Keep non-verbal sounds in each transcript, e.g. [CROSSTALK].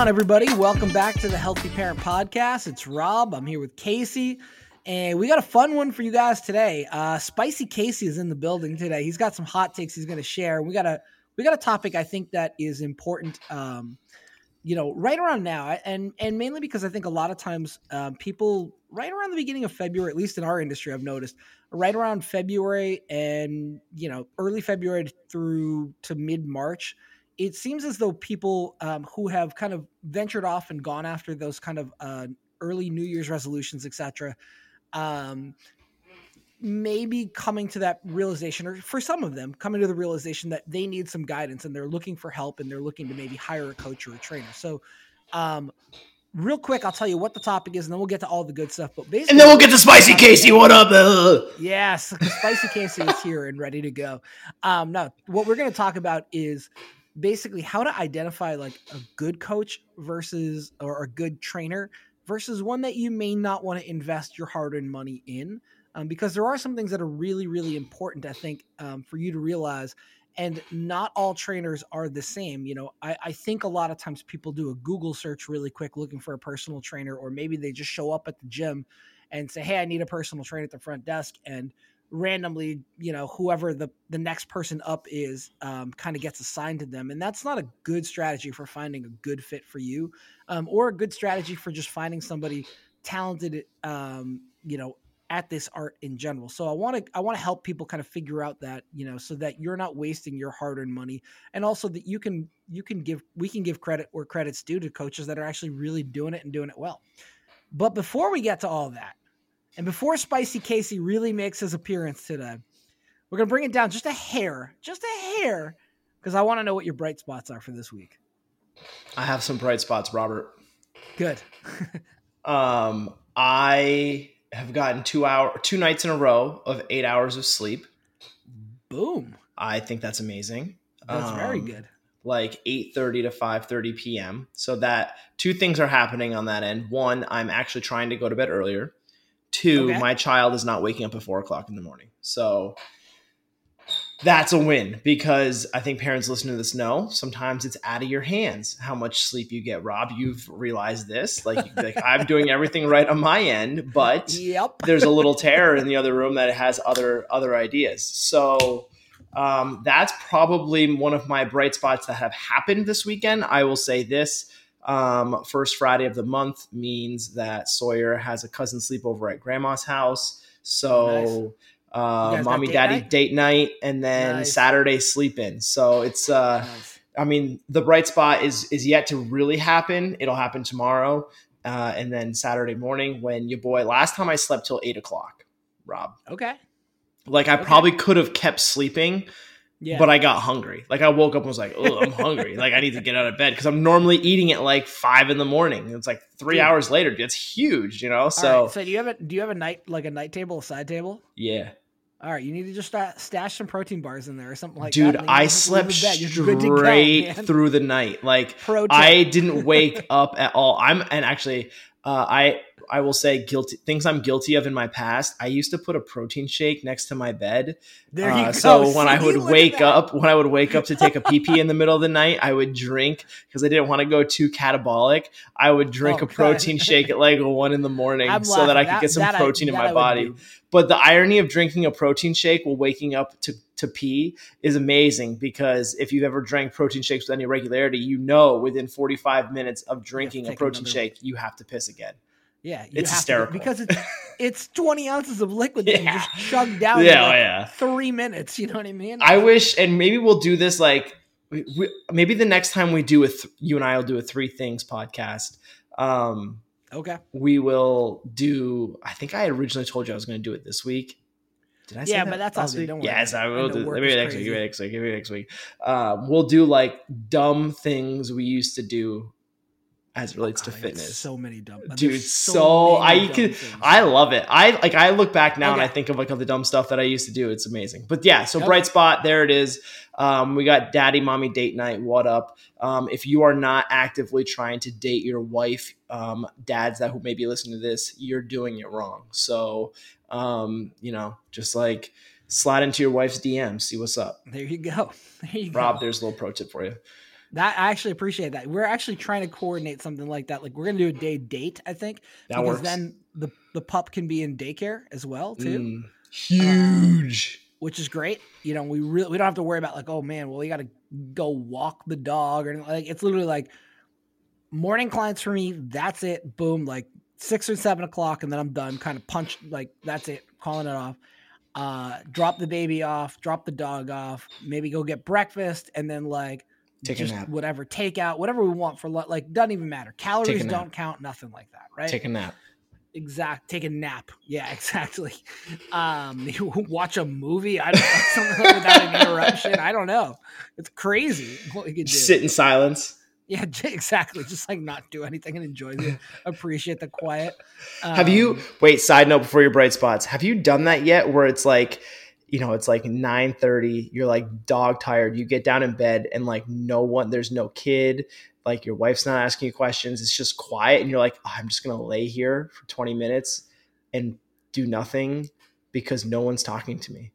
On, everybody? Welcome back to the Healthy Parent Podcast. It's Rob. I'm here with Casey, and we got a fun one for you guys today. Uh, Spicy Casey is in the building today. He's got some hot takes he's going to share. We got a we got a topic I think that is important. Um, you know, right around now, and and mainly because I think a lot of times um, people right around the beginning of February, at least in our industry, I've noticed right around February and you know early February through to mid March it seems as though people um, who have kind of ventured off and gone after those kind of uh, early New Year's resolutions, etc., um, maybe coming to that realization, or for some of them, coming to the realization that they need some guidance and they're looking for help and they're looking to maybe hire a coach or a trainer. So, um, real quick, I'll tell you what the topic is, and then we'll get to all the good stuff. But basically, and then we'll get to Spicy Casey. What up? Uh? Yes, Spicy Casey is here and ready to go. Um, no, what we're going to talk about is basically how to identify like a good coach versus or a good trainer versus one that you may not want to invest your hard-earned money in um, because there are some things that are really really important i think um, for you to realize and not all trainers are the same you know? I, I think a lot of times people do a google search really quick looking for a personal trainer or maybe they just show up at the gym and say hey i need a personal trainer at the front desk and randomly, you know, whoever the the next person up is, um, kind of gets assigned to them, and that's not a good strategy for finding a good fit for you, um, or a good strategy for just finding somebody talented, um, you know, at this art in general. So I want to I want to help people kind of figure out that you know so that you're not wasting your hard-earned money, and also that you can you can give we can give credit where credit's due to coaches that are actually really doing it and doing it well. But before we get to all that, and before Spicy Casey really makes his appearance today, we're going to bring it down just a hair, just a hair, because I want to know what your bright spots are for this week. I have some bright spots, Robert. Good. [LAUGHS] um, I have gotten two hour, two nights in a row of eight hours of sleep. Boom. I think that's amazing. That's um, very good. Like 8:30 to 5:30 p.m. So that two things are happening on that end. One, I'm actually trying to go to bed earlier. Two, okay. my child is not waking up at four o'clock in the morning. So that's a win because I think parents listening to this know sometimes it's out of your hands how much sleep you get. Rob, you've realized this. Like, [LAUGHS] like I'm doing everything right on my end, but yep. there's a little [LAUGHS] terror in the other room that has other other ideas. So um, that's probably one of my bright spots that have happened this weekend. I will say this. Um, first Friday of the month means that Sawyer has a cousin sleepover at grandma's house. So, nice. uh, mommy, date daddy night? date night, and then nice. Saturday sleep in. So it's, uh, nice. I mean, the bright spot is is yet to really happen. It'll happen tomorrow, uh, and then Saturday morning when your boy. Last time I slept till eight o'clock. Rob. Okay. Like I okay. probably could have kept sleeping yeah. But I got hungry. Like I woke up and was like, "Oh, I'm hungry. like I need to get out of bed because I'm normally eating at like five in the morning. It's like three hours later. It's huge, you know. So, right, so do you have a do you have a night like a night table, a side table? Yeah. All right, you need to just stash some protein bars in there or something like Dude, that. Dude, I slept straight go, through the night. Like I didn't wake [LAUGHS] up at all. I'm and actually, uh, I I will say guilty things I'm guilty of in my past. I used to put a protein shake next to my bed. There you uh, go. So when See, I would wake up, when I would wake up to take a pee pee in the middle of the night, I would drink because I didn't want to go too catabolic. I would drink oh, a protein shake at like one in the morning I'm so laughing. that I could that, get some protein I, in my body. But the irony of drinking a protein shake while waking up to to pee is amazing because if you've ever drank protein shakes with any regularity, you know within 45 minutes of drinking a protein shake, you have to piss again. Yeah, it's hysterical to, because it's [LAUGHS] it's twenty ounces of liquid that you just chug down. Yeah, like oh, yeah. Three minutes. You know what I mean? I wish, and maybe we'll do this like we, we, maybe the next time we do a th- you and I will do a three things podcast. Um, okay, we will do. I think I originally told you I was going to do it this week. Did I say yeah, that but that's last week? Don't Yes, I will do. Maybe next week. Maybe next week. Maybe next week. Um, we'll do like dumb things we used to do as it relates oh, to fitness. So many dumb, dude. So, so I can, I love it. I like. I look back now okay. and I think of like all the dumb stuff that I used to do. It's amazing. But yeah, so bright spot. There it is. Um, we got daddy, mommy date night. What up? Um, if you are not actively trying to date your wife, um, dads that who maybe listen to this, you're doing it wrong. So, um, you know, just like slide into your wife's DM, see what's up. There you go. [LAUGHS] There you Rob, go. there's a little pro tip for you. That I actually appreciate that. We're actually trying to coordinate something like that. Like we're gonna do a day date, I think. That because works. then the the pup can be in daycare as well too, Mm, huge. which is great. You know, we really we don't have to worry about like, oh man, well we got to go walk the dog or like it's literally like morning clients for me. That's it. Boom, like six or seven o'clock, and then I'm done. Kind of punch like that's it. Calling it off. Uh, drop the baby off, drop the dog off, maybe go get breakfast, and then like Take a just nap. whatever takeout, whatever we want for like doesn't even matter. Calories don't count, nothing like that, right? Take a nap. exact take a nap. Yeah, [LAUGHS] exactly. Um, [LAUGHS] you watch a movie. I don't know [LAUGHS] something without an interruption. I don't know. It's crazy what we could do. Sit in silence. Yeah, exactly. Just like not do anything and enjoy the appreciate the quiet. Have you Um, wait? Side note before your bright spots. Have you done that yet? Where it's like, you know, it's like nine thirty. You're like dog tired. You get down in bed and like no one. There's no kid. Like your wife's not asking you questions. It's just quiet, and you're like, "Oh, I'm just gonna lay here for twenty minutes and do nothing because no one's talking to me.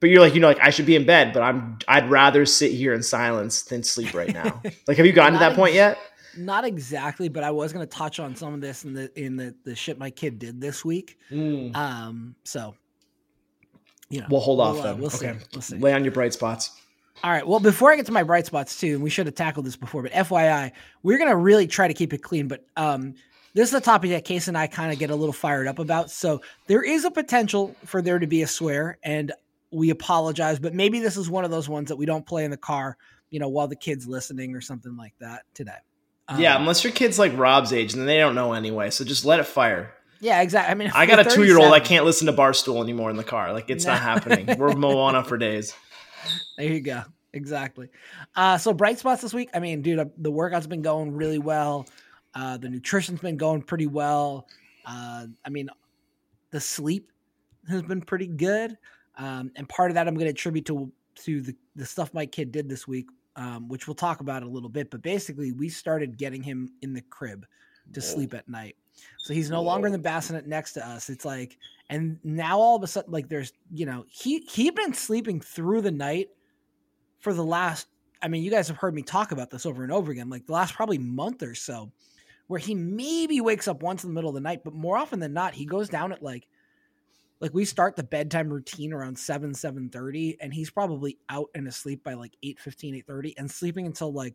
But you're like, you know, like I should be in bed, but I'm. I'd rather sit here in silence than sleep right now. [LAUGHS] like, have you gotten to that point yet? Not exactly, but I was going to touch on some of this in the in the the shit my kid did this week. Mm. Um, so you know, We'll hold off we'll, uh, then. we'll see. okay, We'll see. lay on your bright spots. All right. Well, before I get to my bright spots too, and we should have tackled this before, but FYI, we're gonna really try to keep it clean. But um, this is a topic that Case and I kind of get a little fired up about. So there is a potential for there to be a swear, and we apologize. But maybe this is one of those ones that we don't play in the car, you know, while the kid's listening or something like that today. Um, yeah, unless your kid's like Rob's age, and they don't know anyway. So just let it fire. Yeah, exactly. I mean, I got a two year old. I can't listen to Barstool anymore in the car. Like it's not [LAUGHS] happening. We're Moana for days. There you go. Exactly. Uh, so bright spots this week. I mean, dude, uh, the workout's been going really well. Uh, the nutrition's been going pretty well. Uh, I mean, the sleep has been pretty good. Um, and part of that I'm going to attribute to to the, the stuff my kid did this week, um, which we'll talk about a little bit. But basically, we started getting him in the crib to sleep at night. So he's no longer in the bassinet next to us. It's like, and now all of a sudden, like there's, you know, he he'd been sleeping through the night for the last. I mean, you guys have heard me talk about this over and over again, like the last probably month or so, where he maybe wakes up once in the middle of the night, but more often than not, he goes down at like, like we start the bedtime routine around 7 7.30 and he's probably out and asleep by like 8 8.30 and sleeping until like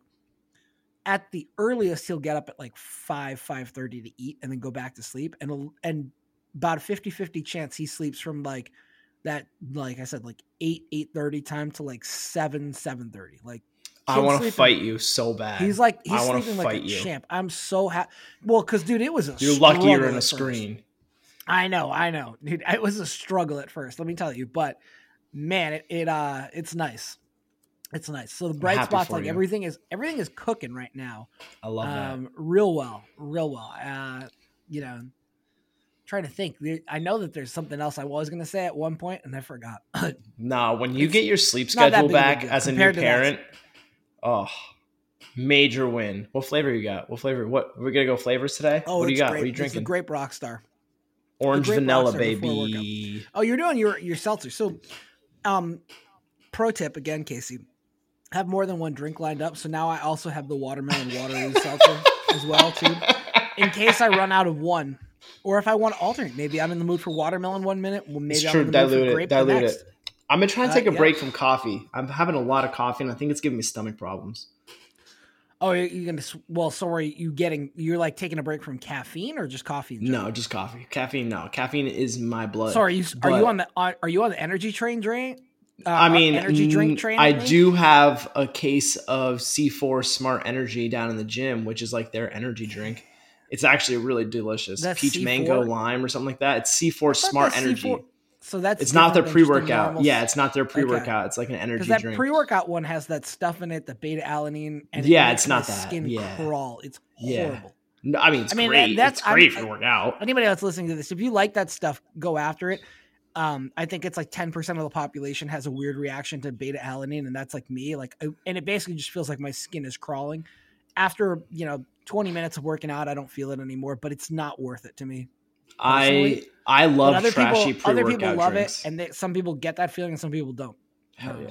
at the earliest he'll get up at like 5 5.30 to eat and then go back to sleep and and about a 50 50 chance he sleeps from like that like i said like 8 8.30 time to like 7 7.30 like I want to fight you so bad. he's like I he's wanna sleeping like a fight you. champ i'm so happy well because dude it was a You're lucky you're in a screen. I know, I know, dude. It was a struggle at first. Let me tell you, but man, it, it uh, it's nice. It's nice. So the bright spots, like you. everything is everything is cooking right now. I love Um, real well, real well. Uh, you know, trying to think. I know that there's something else I was gonna say at one point, and I forgot. that. [LAUGHS] Nah, when you it's get your sleep schedule a back as a new to that. parent, oh, major win. What flavor you got? What flavor? What we're gonna go flavors today? oh, what do you got? Great. What are you It's drinking? a grape rockstar. Orange vanilla, baby. Oh, you're doing your your seltzer. So, um, pro tip again, Casey, have more than one drink lined up. So now I also have the watermelon Waterloo seltzer as well too, in case I run out of one, or if I want to alternate. Maybe I'm in the mood for watermelon one minute. Well, maybe It's I'm in the mood Dilute for it. grape the Dilute next. it. I've been trying to Uh, take a yeah. break from coffee. I'm having a lot of coffee, and I think it's giving me stomach problems. Oh, you're gonna. Well, so are you getting? You're like taking a break from caffeine or just coffee? No, just coffee. Caffeine, no. Caffeine is my blood. Sorry, are you? Are you on the? Are are you on the energy train drain? Uh, I mean, energy drink train. I do have a case of C4 Smart Energy down in the gym, which is like their energy drink. It's actually really delicious. That's Peach C4? mango lime or something like that. It's C4 Smart Energy. C4 So that's It's not their different than just a pre-workout. normal- Yeah, it's not their pre-workout. It's like an energy that drink. pre-workout one has that stuff in it, the beta alanine, and Yeah, it it's not that. Skin Yeah. crawl. It's Yeah. horrible. No, I mean, it's I mean, great. that's- it's great I'm- for working out. Anybody that's listening to this, if you like that stuff, go after it. Um, I think it's like ten percent of the population has a weird reaction to beta alanine, and that's like me. Like, I, and it basically just feels like my skin is crawling. After you know twenty minutes of working out, I don't feel it anymore, but it's not worth it to me. I personally- I But love other trashy people, other people love drinks. it, and they, some people get that feeling, and some people don't. Hell yeah.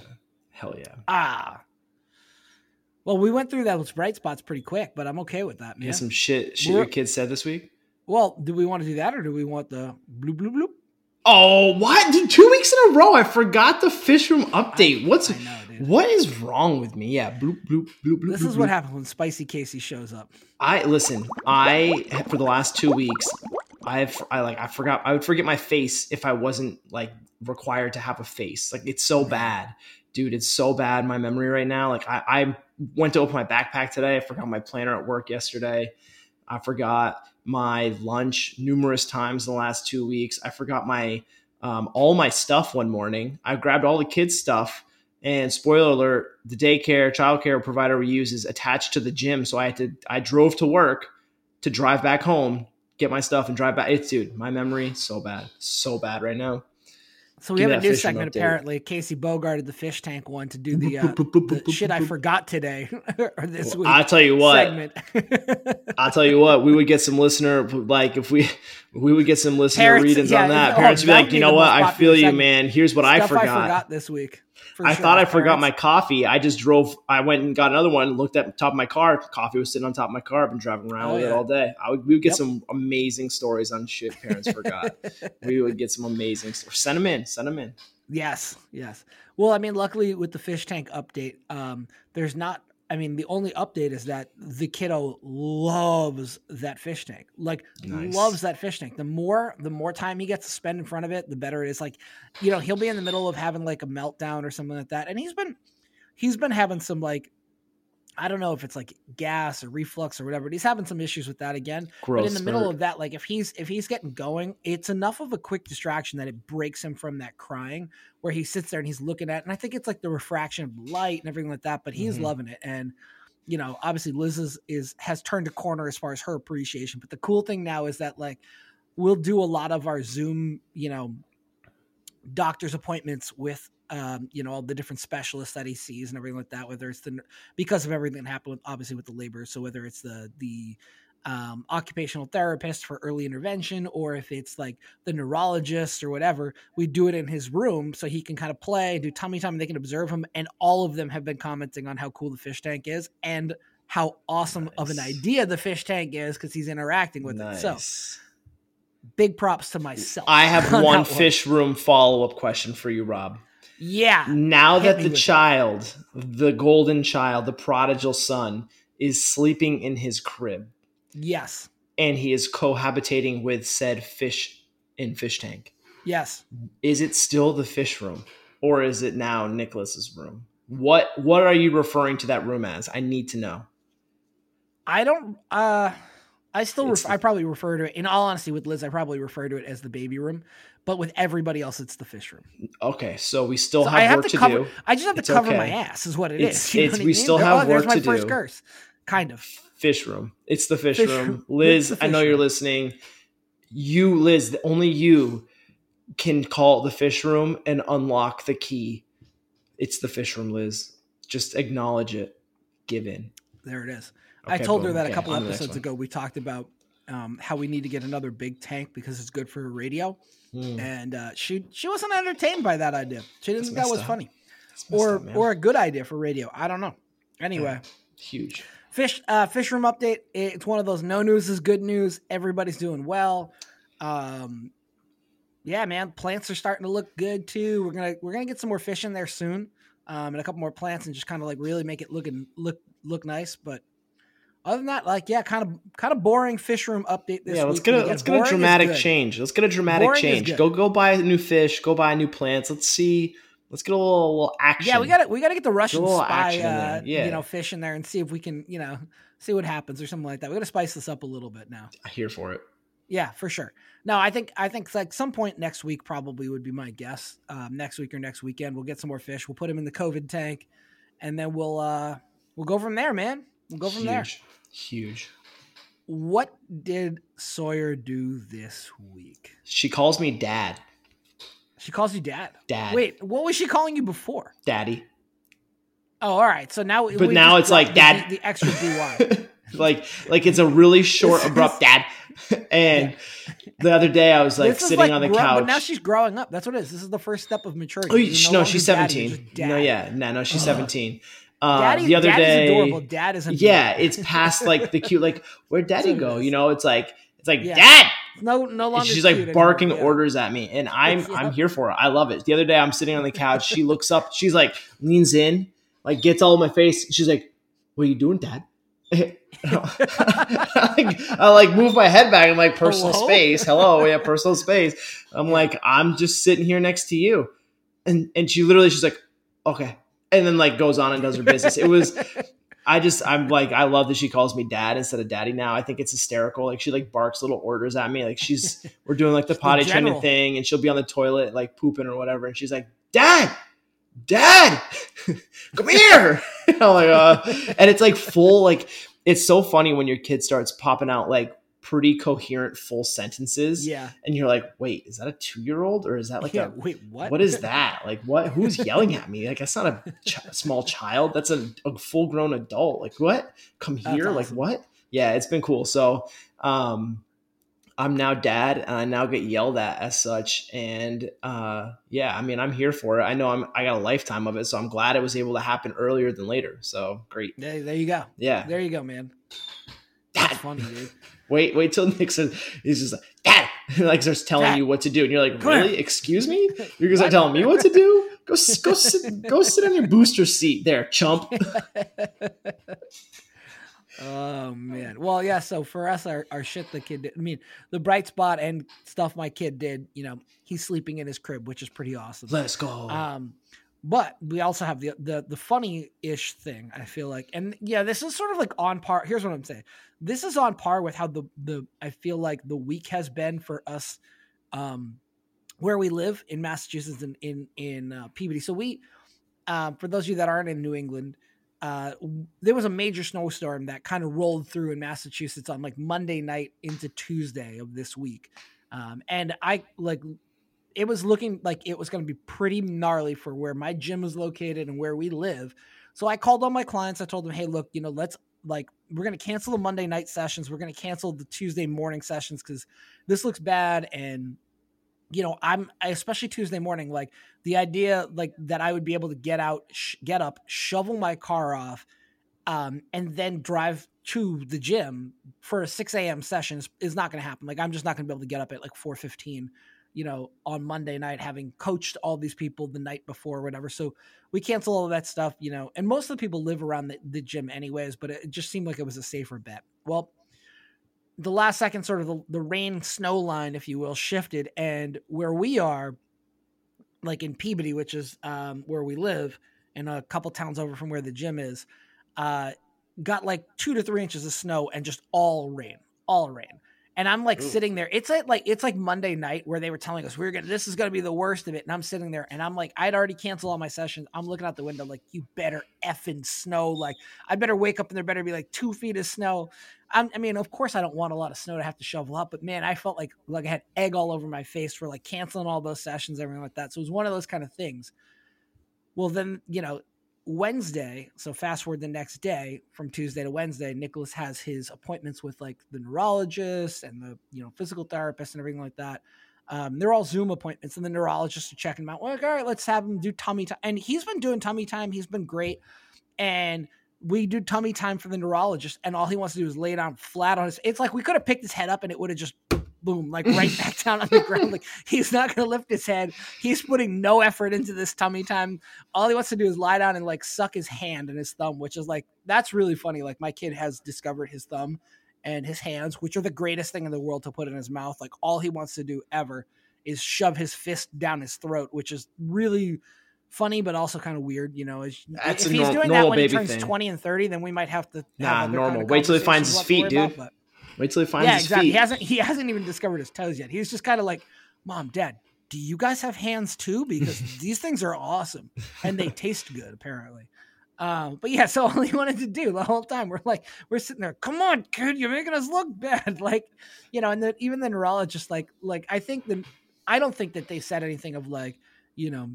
Hell yeah. Ah, Well, we went through those bright spots pretty quick, but I'm okay with that, man. Yeah, some shit shit We're- your kids said this week. well, do we want to do that or do we want the bloop bloop bloop? Oh, what? Dude, two weeks in a row. I forgot the fish room update. What's know, what is wrong with me? Yeah, bloop bloop bloop bloop. This bloop, is what happens when Spicy Casey shows up. I listen. I for the last two weeks, I've I like I forgot. I would forget my face if I wasn't like required to have a face. Like it's so bad, dude. It's so bad. My memory right now. Like I, I went to open my backpack today. I forgot my planner at work yesterday. I forgot my lunch numerous times in the last two weeks. I forgot my um, all my stuff one morning. I grabbed all the kids' stuff. And spoiler alert, the daycare, childcare provider we use is attached to the gym. So I had to, I drove to work to drive back home, get my stuff and drive back. It's, dude, my memory, so bad. So bad right now. So we have a new segment update. apparently. Casey bogarted the fish tank one to do the, uh, the shit I forgot today [LAUGHS] or this week. I'll tell you what. [LAUGHS] I'll tell you what, we would get some listener, like if we, we would get some listener Parents- readings yeah, on that. oh, Parents would be like, you know what? I feel you, segment. man. Here's what I forgot. I forgot this week. I sure. thought I forgot my coffee. I just drove. I went and got another one. Looked at the top of my car. Coffee was sitting on top of my car. I've been driving around Oh, with it all day. I would. We would get Yep. some amazing stories on shit parents forgot. [LAUGHS] we would get some amazing stories. Send them in. Send them in. Yes, yes. Well, I mean, luckily with the fish tank update, um, there's not. I mean, the only update is that the kiddo loves that fish tank. Like Nice. loves that fish tank. The more the more time he gets to spend in front of it, the better it is. Like, you know, he'll be in the middle of having like a meltdown or something like that, and he's been he's been having some like I don't know if it's like gas or reflux or whatever. But he's having some issues with that again. Gross. But in the middle of that, like if he's if he's getting going, it's enough of a quick distraction that it breaks him from that crying where he sits there and he's looking at. And I think it's like the refraction of light and everything like that. But he's Mhm. loving it. And you know, obviously Liz is, is has turned a corner as far as her appreciation. But the cool thing now is that like we'll do a lot of our Zoom, you know, doctor's appointments with um, you know all the different specialists that he sees and everything like that. Whether it's the because of everything that happened, with, obviously with the labor. So whether it's the the um, occupational therapist for early intervention, or if it's like the neurologist or whatever, we do it in his room so he can kind of play and do tummy time and they can observe him. And all of them have been commenting on how cool the fish tank is and how awesome of an idea the fish tank is because he's interacting with it. So big props to myself. I have [LAUGHS] one fish room follow up question for you, Rob. Yeah. Now that the child, the golden child, the prodigal son, is sleeping in his crib Yes. and he is cohabitating with said fish in fish tank, Yes. is it still the fish room or is it now Nicholas's room? What what are you referring to that room as? I need to know. I don't. uh I still. Ref- I probably refer to it. In all honesty, with Liz, I probably refer to it as the baby room. But with everybody else, it's the fish room. Okay, so we still So have I have work to to, cover. do. I just have to cover okay. my ass, is what it It's- is. [LAUGHS] You it's- I we mean? still There- have oh, there's work my to first do. curse. Kind of. Fish room. It's the fish, Fish room. room. [LAUGHS] Liz, It's the I know fish you're listening. You, Liz, only you can call the fish room and unlock the key. It's the fish room, Liz. Just acknowledge it. Give in. There it is. I Okay, told her that Okay, a couple on to the next episodes ago. We talked about um, how we need to get another big tank because it's good for radio, Hmm, and uh, she she wasn't entertained by that idea. She didn't That's think that was up. funny, or up, or a good idea for radio. I don't know. Anyway. huge. Fish uh fish room update. It's one of those no news is good news. Everybody's doing well. Um yeah, man, plants are starting to look good too. We're gonna we're gonna get some more fish in there soon. Um and a couple more plants and just kind of like really make it look and look look nice. But other than that, like yeah, kind of kind of boring fish room update this yeah, let's week. get a let's get a dramatic change. Let's get a dramatic Boring change. Go go buy a new fish. Go buy new plants. Let's see. Let's get a little, little action. Yeah, we got to we got to get the Russian spy, action in there. uh, Yeah. you know, fish in there and see if we can, you know, see what happens or something like that. We got to spice this up a little bit now. I here for it. Yeah, for sure. No, I think I think like some point next week probably would be my guess. Um, next week or next weekend, we'll get some more fish. We'll put them in the COVID tank, and then we'll uh we'll go from there, man. We'll go from huge. there. Huge. What did Sawyer do this week? She calls me dad. She calls you dad. Dad. Wait, what was she calling you before? Daddy. Oh, all right. So now, But now it's like, Dad. the, the extra dy. [LAUGHS] like like it's a really short [LAUGHS] abrupt dad [LAUGHS] and the other day i was like sitting on the grow- couch But now she's growing up. That's what it is. This is the first step of maturity. oh You're no no she's longer daddy, 17 no yeah no no she's Ugh. 17 Uh, Daddy, the other Daddy's day, adorable. Dad is adorable. yeah, it's past like the cute, like where'd daddy go? [LAUGHS] You know, it's like it's like Yeah. dad. no, no longer. she's like anymore, barking yeah. orders at me, and I'm Yeah. [LAUGHS] I'm here for it. I love it. The other day, I'm sitting on the couch. She looks up. She's like leans in, like gets all in my face. She's like, "What are you doing, Dad?" I, [LAUGHS] like, I like move my head back. I'm like personal Hello? space. Hello, we have personal space. I'm like I'm just sitting here next to you, and and she literally she's like, okay, and then like goes on and does her business. It was [LAUGHS] I just I'm like I love that she calls me dad instead of daddy now. I think it's hysterical. Like she like barks little orders at me. Like she's [LAUGHS] we're doing like the potty training thing and she'll be on the toilet like pooping or whatever and she's like, "Dad! Dad! [LAUGHS] Come here." I'm like, uh, and it's like full like it's so funny when your kid starts popping out like pretty coherent full sentences Yeah. and you're like, "Wait, is that a 2-year-old or is that like yeah. a [LAUGHS] Wait. What? what is that? Like, what? Who's yelling at me? Like, that's not a [LAUGHS] ch- small child. That's a, a full grown adult. Like, what? Come here. Like, what? Yeah, it's been cool. So, um, I'm now dad, and I now get yelled at as such. And uh, yeah, I mean, I'm here for it. I know I'm. I got a lifetime of it, so I'm glad it was able to happen earlier than later. So great. There, there you go. Yeah. There you go, man. Dad. funny, dude. Wait, wait till Nick says he's just like dad, [LAUGHS] like starts telling Dad. you what to do, and you're like, Come really? Excuse me? You're gonna start telling me what to do? Go, go sit, go sit on your booster seat there, chump. [LAUGHS] oh man. Well, yeah. So for us, our, our shit the kid did. I mean, the bright spot and stuff my kid did. You know, he's sleeping in his crib, which is pretty awesome. Let's go. Um, but we also have the the the funny ish thing. I feel like, and yeah, this is sort of like on par. Here's what I'm saying. This is on par with how the the I feel like the week has been for us, um, where we live in Massachusetts and in in uh, Peabody. So we, um, for those of you that aren't in New England, uh, there was a major snowstorm that kind of rolled through in Massachusetts on like Monday night into Tuesday of this week, um, and I like it was looking like it was going to be pretty gnarly for where my gym was located and where we live. So I called all my clients. I told them, hey, look, you know, let's like, we're going to cancel the Monday night sessions. We're going to cancel the Tuesday morning sessions because this looks bad. And, you know, I'm, especially Tuesday morning, like the idea, like that I would be able to get out, sh- get up, shovel my car off, um, and then drive to the gym for a 6 a.m. session is, is not going to happen. Like, I'm just not going to be able to get up at like 415 you know, on Monday night, having coached all these people the night before or whatever. So we cancel all of that stuff, you know, and most of the people live around the, the gym anyways, but it just seemed like it was a safer bet. Well, the last second, sort of the, the rain snow line, if you will, shifted. And where we are, like in Peabody, which is um, where we live, and a couple towns over from where the gym is, uh, got like two to three inches of snow and just all rain, all rain. And I'm like Ooh. sitting there. It's like, like it's like Monday night where they were telling us we're gonna this is gonna be the worst of it. And I'm sitting there and I'm like, I'd already canceled all my sessions. I'm looking out the window like, you better effing snow. Like I better wake up and there better be like two feet of snow. I'm, I mean, of course I don't want a lot of snow to have to shovel up, but man, I felt like like I had egg all over my face for like canceling all those sessions, everything like that. So it was one of those kind of things. Well, then you know, Wednesday, so fast forward the next day from Tuesday to Wednesday, Nicholas has his appointments with like the neurologist and the you know physical therapist and everything like that. Um, they're all Zoom appointments, and the neurologist are checking him out. Like, all right, let's have him do tummy time. And he's been doing tummy time. He's been great. And we do tummy time for the neurologist, and all he wants to do is lay down flat on his. It's like we could have picked his head up, and it would have just boom, like right [LAUGHS] back down on the ground. Like he's not going to lift his head. He's putting no effort into this tummy time. All he wants to do is lie down and like suck his hand and his thumb, which is like that's really funny. Like my kid has discovered his thumb and his hands, which are the greatest thing in the world to put in his mouth. Like all he wants to do ever is shove his fist down his throat, which is really funny, but also kind of weird. You know, That's if a he's norm- doing that when he turns thing. twenty and thirty, then we might have to. Nah, have normal. Kind of Wait till he finds his feet, dude. about, Wait till he finds yeah, his exactly. feet. He hasn't he hasn't even discovered his toes yet. He's just kind of like, Mom, Dad, do you guys have hands too? Because [LAUGHS] these things are awesome and they taste good, apparently. Um, but yeah, [LAUGHS] so all he wanted to do the whole time, we're like, we're sitting there, come on, kid, you're making us look bad. [LAUGHS] Like, you know, and then even the neurologist, like, like I think the I don't think that they said anything of like, you know,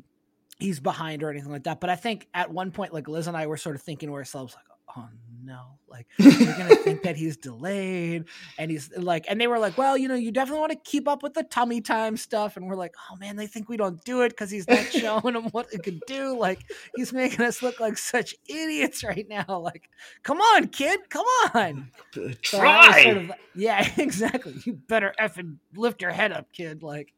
he's behind or anything like that. But I think at one point, like Liz and I were sort of thinking to ourselves, like, oh no, like [LAUGHS] you're gonna think that he's delayed, and he's like, and they were like, well, you know, you definitely want to keep up with the tummy time stuff, and we're like, oh man, they think we don't do it because he's not [LAUGHS] showing them what it could do. Like he's making us look like such idiots right now. Like, come on, kid, come on, [LAUGHS] try. So sort of, yeah, exactly. You better effing lift your head up, kid. Like.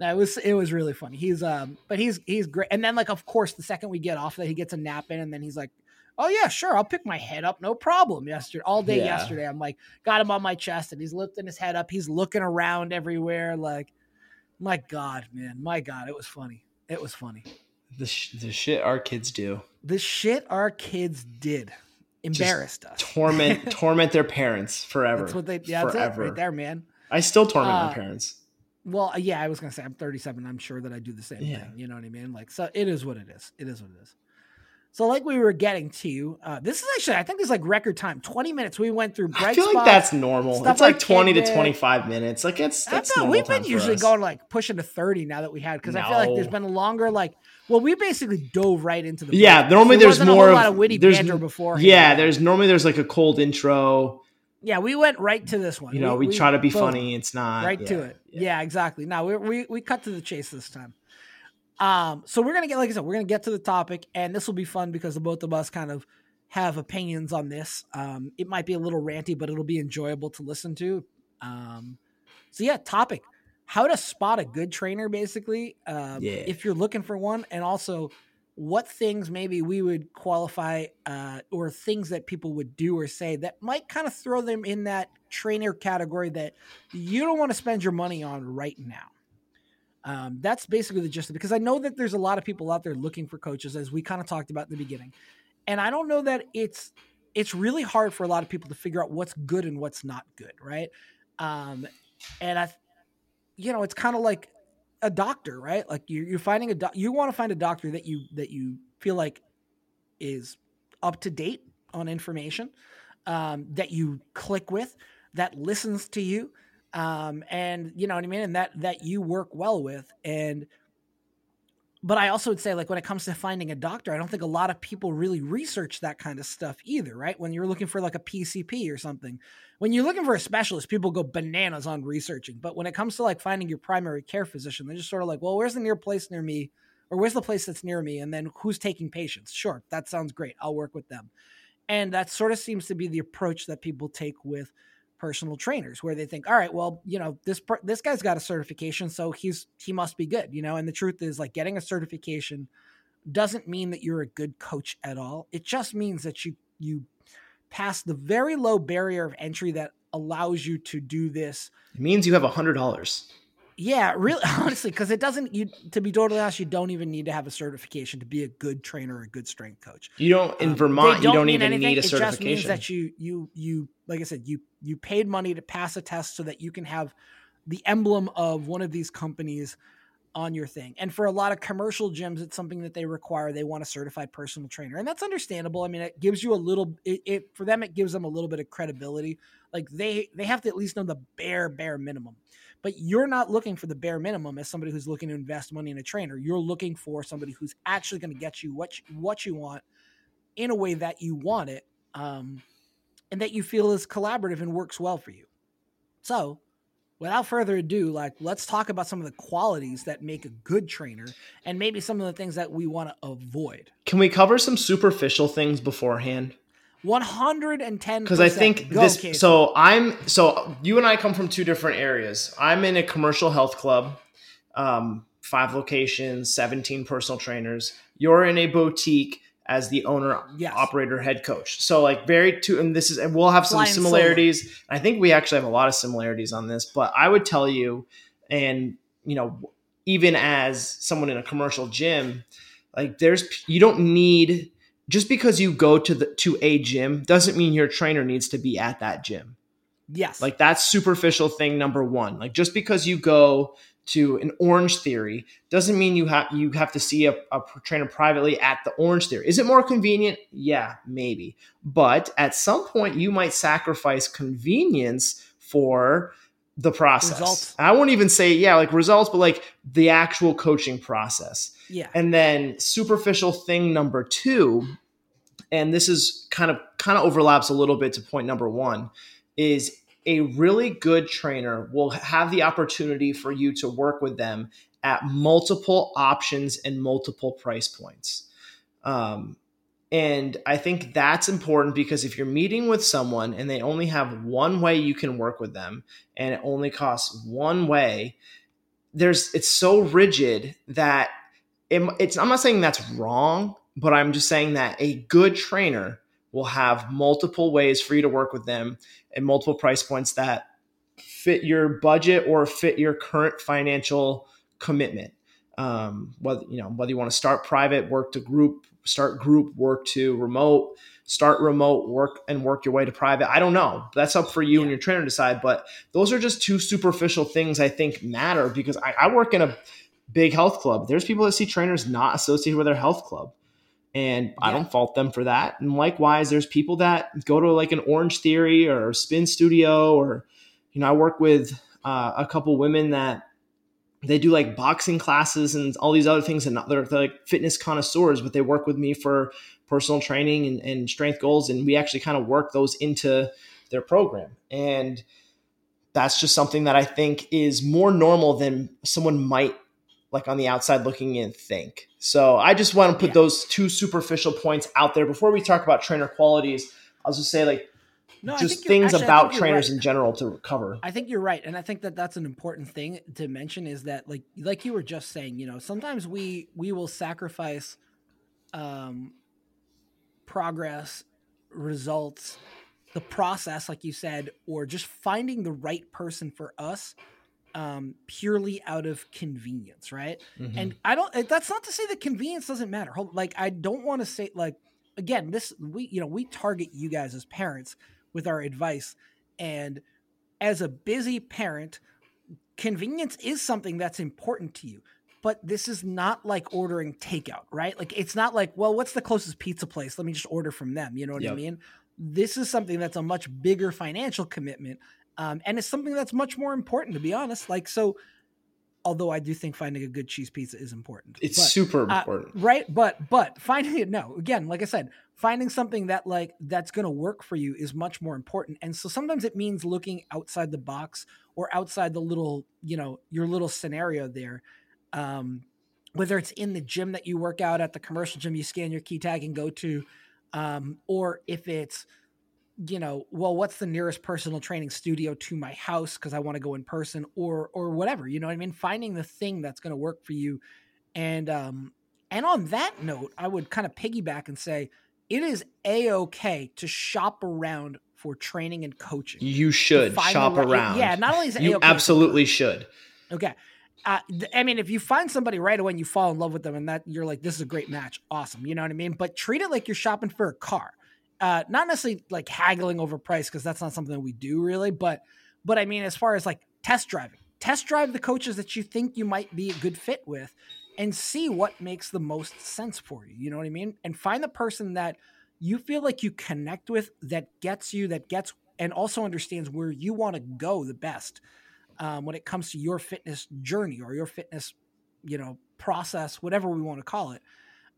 That was it was really funny. He's um but he's he's great. And then like of course the second we get off that he gets a nap in and then he's like, Oh yeah, sure, I'll pick my head up, no problem. Yesterday all day yeah. yesterday. I'm like, got him on my chest and he's lifting his head up, he's looking around everywhere, like my God, man, my God, it was funny. It was funny. The sh- the shit our kids do. The shit our kids did embarrassed Just us. Torment [LAUGHS] torment their parents forever. That's what they yeah, forever. that's it right there, man. I still torment uh, my parents. Well, yeah, I was gonna say I'm 37. I'm sure that I do the same yeah. thing. You know what I mean? Like, so it is what it is. It is what it is. So, like we were getting to, uh, this is actually, I think this is like record time. 20 minutes. We went through bright I feel spots, like that's normal. It's like 20 to 25 minutes. Like, it's, that's not, We've been usually us. going like pushing to 30 now that we had, because no. I feel like there's been a longer, like, well, we basically dove right into the. Yeah, normally there there's more a lot of witty banter before. Yeah, there's normally there's like a cold intro yeah, we went right to this one. You know, we, we, we try to be funny. It's not right yeah, to it. Yeah, yeah exactly. Now we, we we cut to the chase this time. Um, so we're gonna get like I said, we're gonna get to the topic, and this will be fun because the both of us kind of have opinions on this. Um, it might be a little ranty, but it'll be enjoyable to listen to. Um, so yeah, topic: how to spot a good trainer, basically. Um, yeah. If you're looking for one, and also what things maybe we would qualify uh, or things that people would do or say that might kind of throw them in that trainer category that you don't want to spend your money on right now. Um, that's basically the gist of it because I know that there's a lot of people out there looking for coaches, as we kind of talked about in the beginning, and I don't know that it's it's really hard for a lot of people to figure out what's good and what's not good, right? Um, and I, you know, it's kind of like a doctor, right? Like you're, you're finding a doc, you want to find a doctor that you that you feel like is up to date on information, um, that you click with, that listens to you, um, and you know what I mean, and that that you work well with, and but I also would say, like, when it comes to finding a doctor, I don't think a lot of people really research that kind of stuff either, right? When you're looking for like a PCP or something, when you're looking for a specialist, people go bananas on researching. But when it comes to like finding your primary care physician, they're just sort of like, well, where's the near place near me? Or where's the place that's near me? And then who's taking patients? Sure, that sounds great. I'll work with them. And that sort of seems to be the approach that people take with personal trainers where they think all right well you know this this guy's got a certification so he's he must be good you know and the truth is like getting a certification doesn't mean that you're a good coach at all. It just means that you you pass the very low barrier of entry that allows you to do this it means you have a hundred dollars yeah, really, [LAUGHS] honestly, because it doesn't. You to be totally honest, you don't even need to have a certification to be a good trainer, or a good strength coach. You don't in um, Vermont. Don't you don't even anything. need a certification. It just means that you you you like I said, you you paid money to pass a test so that you can have the emblem of one of these companies on your thing. And for a lot of commercial gyms, it's something that they require. They want a certified personal trainer, and that's understandable. I mean, it gives you a little. It, it for them, it gives them a little bit of credibility. Like they they have to at least know the bare bare minimum but you're not looking for the bare minimum as somebody who's looking to invest money in a trainer. You're looking for somebody who's actually going to get you what you, what you want in a way that you want it, um, and that you feel is collaborative and works well for you. So, without further ado, like let's talk about some of the qualities that make a good trainer, and maybe some of the things that we want to avoid. Can we cover some superficial things beforehand? 110 because i think Go, this Casey. so i'm so you and i come from two different areas i'm in a commercial health club um, five locations 17 personal trainers you're in a boutique as the owner yes. operator head coach so like very two and this is and we'll have some Flying similarities i think we actually have a lot of similarities on this but i would tell you and you know even as someone in a commercial gym like there's you don't need just because you go to the to a gym doesn't mean your trainer needs to be at that gym. Yes. Like that's superficial thing number 1. Like just because you go to an Orangetheory doesn't mean you have you have to see a, a trainer privately at the Orangetheory. Is it more convenient? Yeah, maybe. But at some point you might sacrifice convenience for the process. Results. I won't even say yeah, like results, but like the actual coaching process. Yeah. And then superficial thing number two, and this is kind of kind of overlaps a little bit to point number one is a really good trainer will have the opportunity for you to work with them at multiple options and multiple price points. Um, and I think that's important because if you're meeting with someone and they only have one way you can work with them and it only costs one way, there's it's so rigid that it, it's I'm not saying that's wrong, but I'm just saying that a good trainer will have multiple ways for you to work with them and multiple price points that fit your budget or fit your current financial commitment. Um, whether you know whether you want to start private, work to group, start group, work to remote, start remote, work and work your way to private. I don't know. That's up for you yeah. and your trainer to decide. But those are just two superficial things I think matter because I, I work in a big health club. There's people that see trainers not associated with their health club. And yeah. I don't fault them for that. And likewise, there's people that go to like an Orangetheory or Spin Studio, or, you know, I work with uh, a couple women that they do like boxing classes and all these other things and they're, they're, like fitness connoisseurs but they work with me for personal training and, and strength goals and we actually kind of work those into their program and that's just something that i think is more normal than someone might like on the outside looking in think so i just want to put yeah. those two superficial points out there before we talk about trainer qualities i'll just say like no, just things actually, about trainers right. in general to cover. I think you're right, and I think that that's an important thing to mention is that like like you were just saying, you know, sometimes we we will sacrifice um progress, results, the process like you said or just finding the right person for us um, purely out of convenience, right? Mm-hmm. And I don't. That's not to say that convenience doesn't matter. Like I don't want to say like again, this we you know we target you guys as parents, with our advice. And as a busy parent, convenience is something that's important to you. But this is not like ordering takeout, right? Like it's not like, well, what's the closest pizza place? Let me just order from them. You know what yep. I mean? This is something that's a much bigger financial commitment. Um, and it's something that's much more important, to be honest. Like, so although I do think finding a good cheese pizza is important. It's but, super uh, important. Uh, right? But but finding it no, again, like I said, finding something that like that's going to work for you is much more important. And so sometimes it means looking outside the box or outside the little, you know, your little scenario there. Um whether it's in the gym that you work out at the commercial gym you scan your key tag and go to um or if it's you know, well, what's the nearest personal training studio to my house because I want to go in person or or whatever, you know what I mean? Finding the thing that's going to work for you. And um and on that note, I would kind of piggyback and say it is a okay to shop around for training and coaching. You should shop right, around. Yeah, not only is you A-okay, absolutely should. Okay. Uh, I mean, if you find somebody right away and you fall in love with them, and that you're like, this is a great match, awesome. You know what I mean? But treat it like you're shopping for a car uh, not necessarily like haggling over price because that's not something that we do really, but but I mean as far as like test driving, test drive the coaches that you think you might be a good fit with, and see what makes the most sense for you. You know what I mean? And find the person that you feel like you connect with that gets you that gets and also understands where you want to go the best um, when it comes to your fitness journey or your fitness you know process whatever we want to call it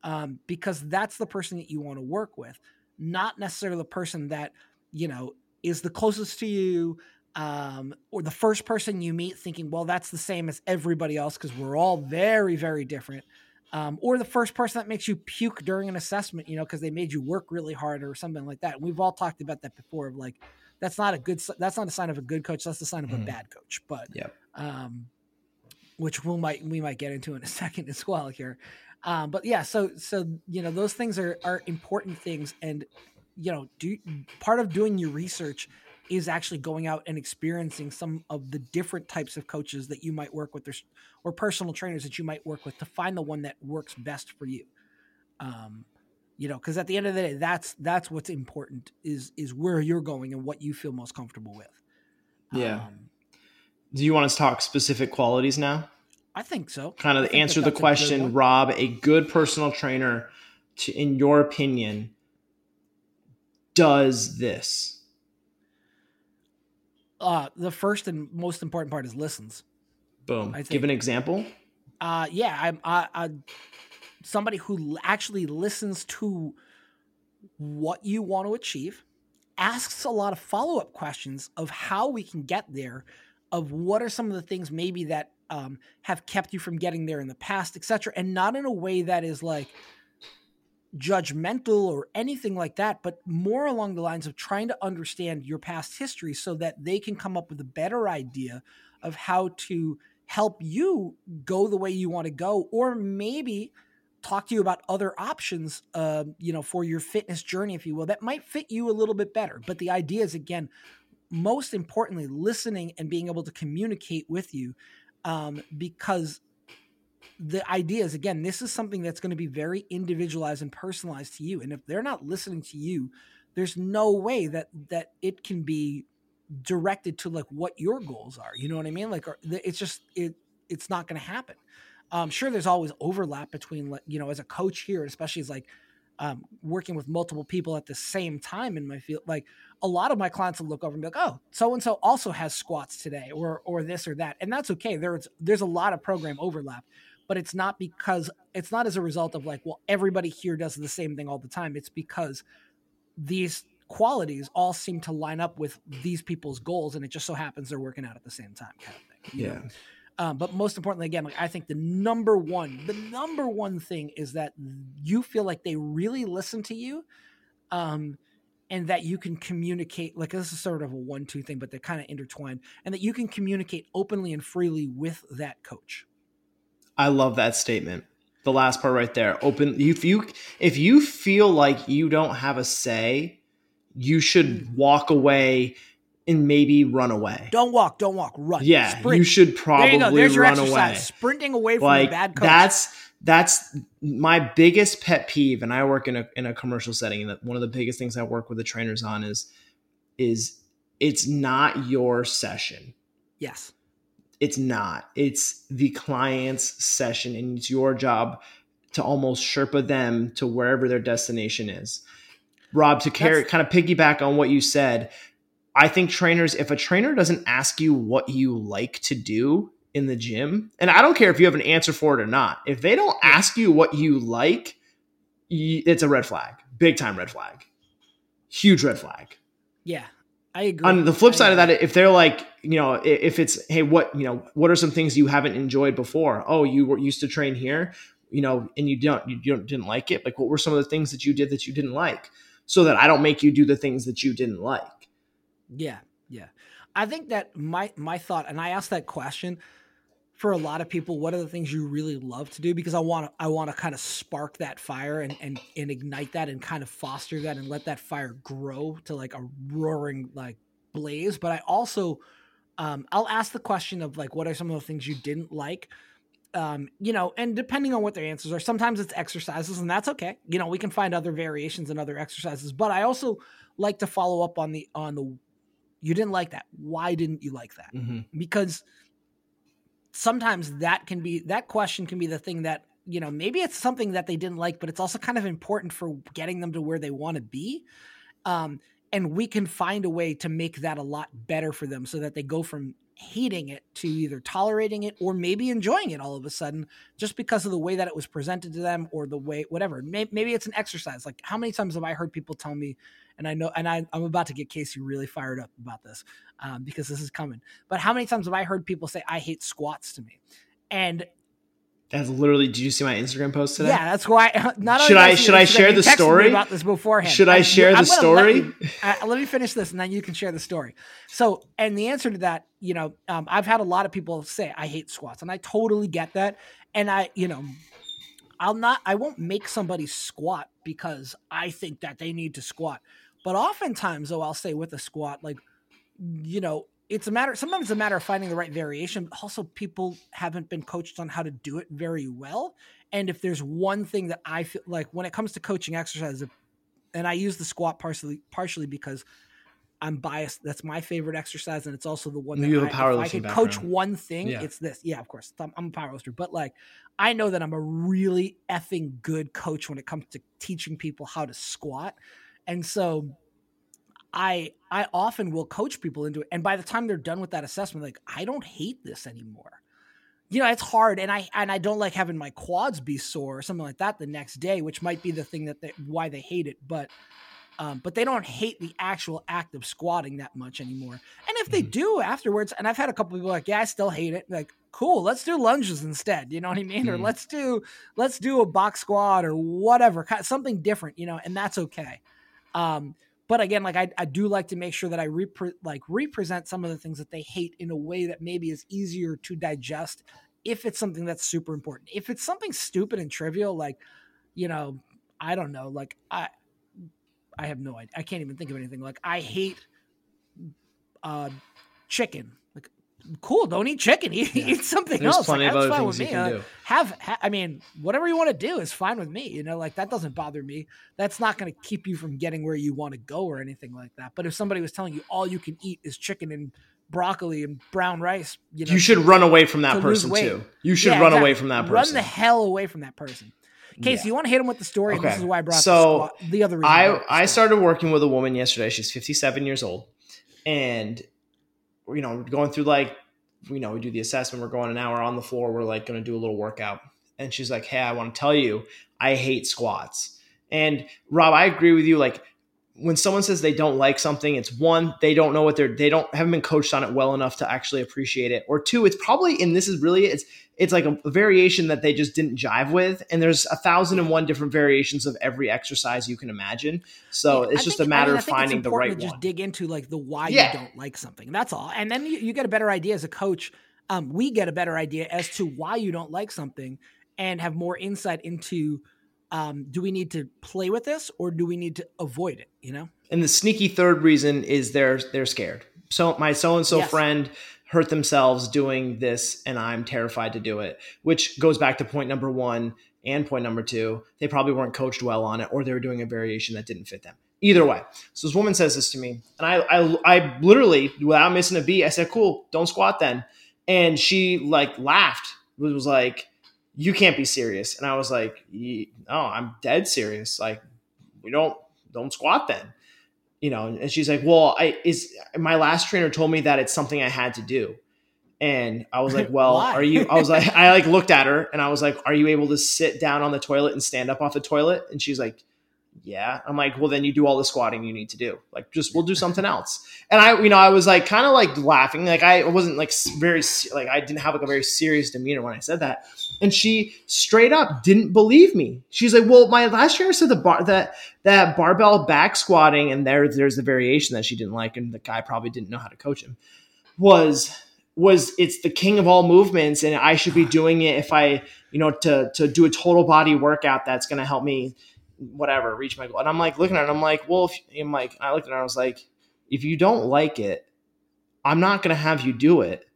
um, because that's the person that you want to work with not necessarily the person that you know is the closest to you um, or the first person you meet thinking well that's the same as everybody else because we're all very very different um, or the first person that makes you puke during an assessment you know because they made you work really hard or something like that and we've all talked about that before of like that's not a good that's not a sign of a good coach that's the sign of mm. a mm-hmm. bad coach but yeah um, which we might we might get into in a [LAUGHS] second as well here um, but yeah, so so you know those things are are important things, and you know, do part of doing your research is actually going out and experiencing some of the different types of coaches that you might work with or, or personal trainers that you might work with to find the one that works best for you. Um, you know because at the end of the day that's that's what's important is is where you're going and what you feel most comfortable with. Yeah. Um, do you want to talk specific qualities now I think so. Kind of answer the question, Rob, a good personal trainer, to, in your opinion, does this? Uh, the first and most important part is listens. Boom. Give an example. Uh, yeah, I'm I, I, somebody who actually listens to what you want to achieve, asks a lot of follow up questions of how we can get there, of what are some of the things maybe that um, have kept you from getting there in the past, etc., and not in a way that is like judgmental or anything like that, but more along the lines of trying to understand your past history so that they can come up with a better idea of how to help you go the way you want to go, or maybe talk to you about other options, uh, you know, for your fitness journey, if you will, that might fit you a little bit better. But the idea is, again, most importantly, listening and being able to communicate with you, um, because the idea is again this is something that's going to be very individualized and personalized to you and if they're not listening to you there's no way that that it can be directed to like what your goals are you know what i mean? Like it's just it it's not going to happen. Um sure there's always overlap between like you know as a coach here especially as like um, working with multiple people at the same time in my field like a lot of my clients will look over and be like oh so and so also has squats today or or this or that and that's okay there's there's a lot of program overlap but it's not because it's not as a result of like, well, everybody here does the same thing all the time. It's because these qualities all seem to line up with these people's goals, and it just so happens they're working out at the same time, kind of thing. Yeah. Um, but most importantly, again, like I think the number one, the number one thing is that you feel like they really listen to you, um, and that you can communicate. Like this is sort of a one-two thing, but they're kind of intertwined, and that you can communicate openly and freely with that coach. I love that statement. The last part right there. Open if you if you feel like you don't have a say, you should walk away and maybe run away. Don't walk, don't walk, run. Yeah, Sprint. you should probably there you run away. Sprinting away from like, bad coach. That's that's my biggest pet peeve, and I work in a in a commercial setting, and one of the biggest things I work with the trainers on is is it's not your session. Yes it's not. It's the client's session, and it's your job to almost Sherpa them to wherever their destination is. Rob, to carry kind of piggyback on what you said, I think trainers, if a trainer doesn't ask you what you like to do in the gym, and I don't care if you have an answer for it or not, if they don't ask you what you like, it's a red flag, big time red flag, huge red flag. Yeah, I agree. On the flip side of that, if they're like, you know, if it's, hey, what, you know, what are some things you haven't enjoyed before? Oh, you were used to train here, you know, and you don't, you don't, didn't like it. Like, what were some of the things that you did that you didn't like, so that I don't make you do the things that you didn't like. Yeah, yeah. I think that my my thought, and I asked that question for a lot of people what are the things you really love to do? Because i want to i want to kind of spark that fire and, and and ignite that and kind of foster that and let that fire grow to like a roaring like blaze. But i also um, i'll ask the question of like what are some of the things you didn't like? Um, you know and depending on what their answers are sometimes it's exercises and that's okay. You know we can find other variations and other exercises. But i also like to follow up on the on the you didn't like that why didn't you like that mm-hmm. because sometimes that can be that question can be the thing that you know maybe it's something that they didn't like but it's also kind of important for getting them to where they want to be um, and we can find a way to make that a lot better for them so that they go from hating it to either tolerating it or maybe enjoying it all of a sudden just because of the way that it was presented to them or the way whatever. Maybe it's an exercise. Like how many times have i heard people tell me and i know and I, i'm about to get casey really fired up about this um, because this is coming but how many times have i heard people say i hate squats to me? And that's literally. Did you see my Instagram post today? Yeah, that's why. [LAUGHS] Not should I should I share the story about this beforehand? Should I, I share I'm the story? Let, you, uh, let, me finish this, and then you can share the story. So, and the answer to that, you know, um, I've had a lot of people say I hate squats, and I totally get that. And I, you know, I'll not, I won't make somebody squat because I think that they need to squat. But oftentimes, though, I'll say with a squat, like, you know, it's a matter sometimes it's a matter of finding the right variation but also people haven't been coached on how to do it very well and if there's one thing that i feel like when it comes to coaching exercises and i use the squat partially partially because i'm biased that's my favorite exercise and it's also the one that you have I, a powerlifting I can background. coach one thing yeah. it's this yeah of course I'm, I'm a powerlifter but like i know that i'm a really effing good coach when it comes to teaching people how to squat and so I I often will coach people into it, and by the time they're done with that assessment, like I don't hate this anymore. you know, it's hard, and I and I don't like having my quads be sore or something like that the next day, which might be the thing that they, why they hate it. But um, but they don't hate the actual act of squatting that much anymore. And if they Mhm. do afterwards, and I've had a couple people like, yeah, I still hate it. Like, cool, let's do lunges instead. You know what I mean? Or Mhm. let's do let's do a box squat or whatever, something different. You know, and that's okay. Um, but again, like I, I do like to make sure that I repre- like represent some of the things that they hate in a way that maybe is easier to digest if it's something that's super important. If it's something stupid and trivial, like you know, I don't know, like I I have no idea. I can't even think of anything. Like I hate uh chicken. Cool, don't eat chicken. [LAUGHS] Eat, Yeah. eat something There's else. like, that's fine with you me. Uh, have, ha- I mean, whatever you want to do is fine with me. You know, like that doesn't bother me. That's not going to keep you from getting where you want to go or anything like that. But if somebody was telling you all you can eat is chicken and broccoli and brown rice, you know, You should run away from that lose person too. You should Yeah, run exactly. away from that person. Run the hell away from that person. Casey, Yeah. you want to hit him with the story? And this Okay. is why I brought So, the, the other reason. I I started working with a woman yesterday. She's 57 years old, and you know, going through like, you know, we do the assessment. We're going an hour on the floor. We're like going to do a little workout, and she's like, "Hey, I want to tell you, I hate squats." And Rob, I agree with you. Like when someone says they don't like something, it's one they don't know what they're they don't haven't been coached on it well enough to actually appreciate it, or two, it's probably and this is really it's it's like a, variation that they just didn't jive with. And there's a thousand and one different variations of every exercise you can imagine. So Yeah, it's I just think- a matter I mean, I of finding the important right to just one. dig into like the why Yeah. you don't like something. That's all, and then you, you get a better idea as a coach. Um, we get a better idea as to why you don't like something, and have more insight into. Um, do we need to play with this or do we need to avoid it? You know, And the sneaky third reason is they're they're scared. So my so and so friend hurt themselves doing this, and I'm terrified to do it. Which goes back to point number one and point number two. They probably weren't coached well on it, or they were doing a variation that didn't fit them. Either way, so this woman says this to me, and I I, I literally without missing a beat, I said, "Cool, don't squat then," and she like laughed. Was like, "You can't be serious," and I was like, "No, I'm dead serious. Like, we don't don't squat then." You know and she's like well i is my last trainer told me that it's something i had to do. And i was like [LAUGHS] well are you i was like i like looked at her and i was like are you able to sit down on the toilet and stand up off the toilet? And she's like yeah. I'm like well then you do all the squatting you need to do. Like just we'll do something else. And i you know i was like kind of like laughing. Like i wasn't like very like i didn't have like a very serious demeanor when i said that. And she straight up didn't believe me. She's like well my last trainer said the bar that that barbell back squatting and there there's the variation that she didn't like and the guy probably didn't know how to coach him was was it's the king of all movements and I should be doing it if I you know to to do a total body workout that's going to help me whatever reach my goal. And I'm like looking at it I'm like well if I'm like I looked at her I was like if you don't like it I'm not going to have you do it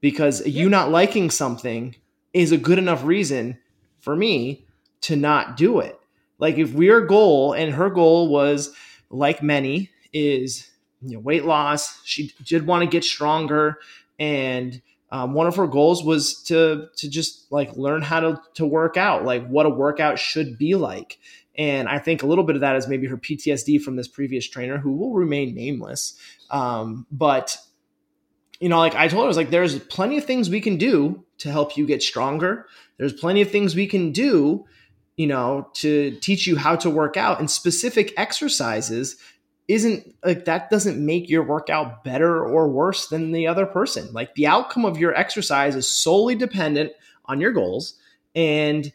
because you not liking something is a good enough reason for me to not do it. Like if your goal and her goal was like many is you know weight loss she did want to get stronger and um, one of her goals was to to just like learn how to to work out like what a workout should be like and i think a little bit of that is maybe her ptsd from this previous trainer who will remain nameless. Um, but you know like i told her i was like there's plenty of things we can do to help you get stronger. There's plenty of things we can do you know to teach you how to work out. And specific exercises isn't like that doesn't make your workout better or worse than the other person. Like the outcome of your exercise is solely dependent on your goals. And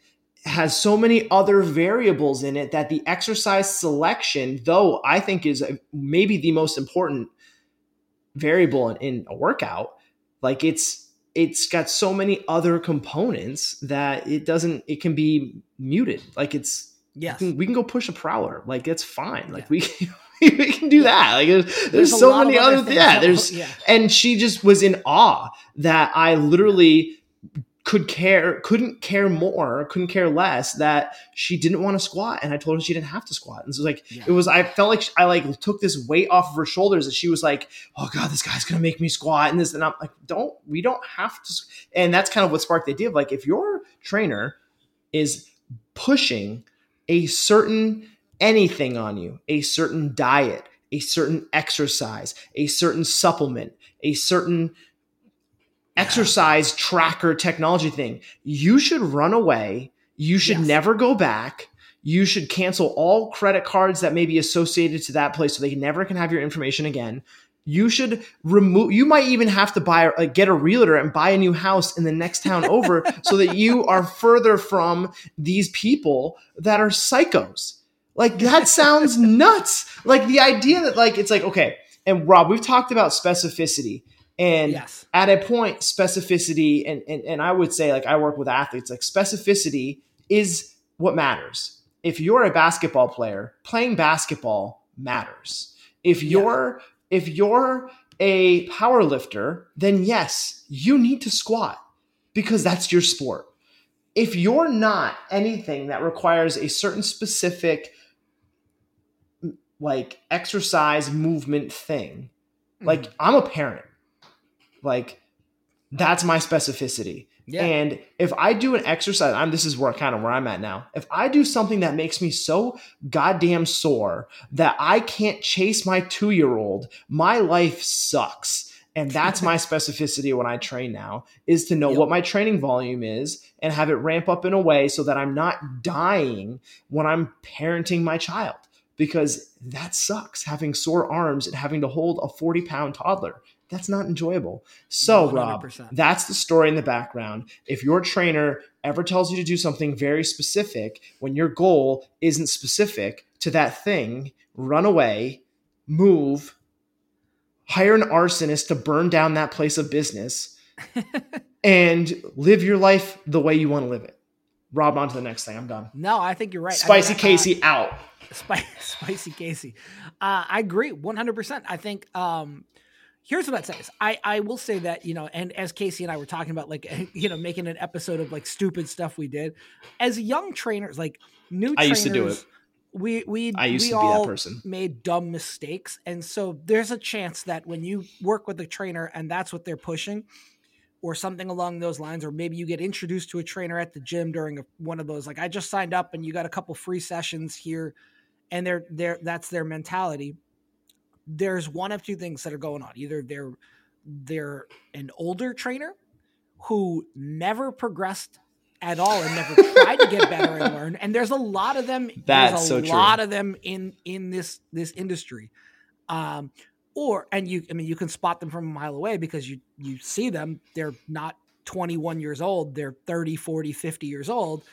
has so many other variables in it that the exercise selection though i think is maybe the most important variable in, in a workout like it's it's got so many other components that it doesn't it can be muted. Like it's yes, we can, we can go push a prowler. Like it's fine. Like Yeah. we can, [LAUGHS] we can do that. Like there's, there's, a so many other things yeah there's yeah. and she just was in awe that I literally could care couldn't care more couldn't care less that she didn't want to squat and I told her she didn't have to squat and so like Yeah. it was I felt like I like took this weight off of her shoulders and she was like oh god this guy's gonna make me squat and this and I'm like don't we don't have to and that's kind of what sparked the idea of like if your trainer is pushing a certain anything on you, a certain diet, a certain exercise, a certain supplement, a certain exercise tracker technology thing. You should run away. You should yes. never go back. You should cancel all credit cards that may be associated to that place so they never can have your information again. You should remove. You might even have to buy, like, get a realtor and buy a new house in the next town [LAUGHS] over, so that you are further from these people that are psychos. Like that sounds [LAUGHS] nuts. Like the idea that, like, it's like okay. And Rob, we've talked about specificity, and yes. at a point, specificity, and, and and I would say, like, I work with athletes. Like, specificity is what matters. If you're a basketball player, playing basketball matters. If you're yeah if you're a power lifter, then yes, you need to squat because that's your sport. If you're not anything that requires a certain specific like exercise movement thing, mm-hmm. like I'm a parent, like that's my specificity. Yeah. And if I do an exercise, I'm this is where kind of where I'm at now. If I do something that makes me so goddamn sore that I can't chase my 2-year-old, my life sucks. And that's my [LAUGHS] specificity when I train now is to know yep. what my training volume is and have it ramp up in a way so that I'm not dying when I'm parenting my child because that sucks having sore arms and having to hold a 40 pound toddler that's not enjoyable. So, 100%. Rob, that's the story in the background. If your trainer ever tells you to do something very specific when your goal isn't specific to that thing, run away, move, hire an arsonist to burn down that place of business, [LAUGHS] and live your life the way you want to live it. Rob, on to the next thing. I'm done. No, I think you're right. Spicy I mean, Casey uh, out. Spicy, [LAUGHS] spicy Casey. Uh, I agree 100%. I think um, here's what I'd say. Is I, I will say that, you know, and as Casey and I were talking about, like, [LAUGHS] you know, making an episode of like stupid stuff we did as young trainers, like new I used to do it. We, we, I used we to be that person. Made dumb mistakes. And so there's a chance that when you work with a trainer and that's what they're pushing, or something along those lines, or maybe you get introduced to a trainer at the gym during a, one of those, like I just signed up and you got a couple free sessions here, and they're they're that's their mentality there's one of two things that are going on. Either they're they're an older trainer who never progressed at all and never tried to get better and learn. And there's a lot of them. That's there's a so lot true. of them in in this this industry. Um, or and you I mean you can spot them from a mile away because you you see them. They're not 21 years old. They're 30, 40, 50 years old,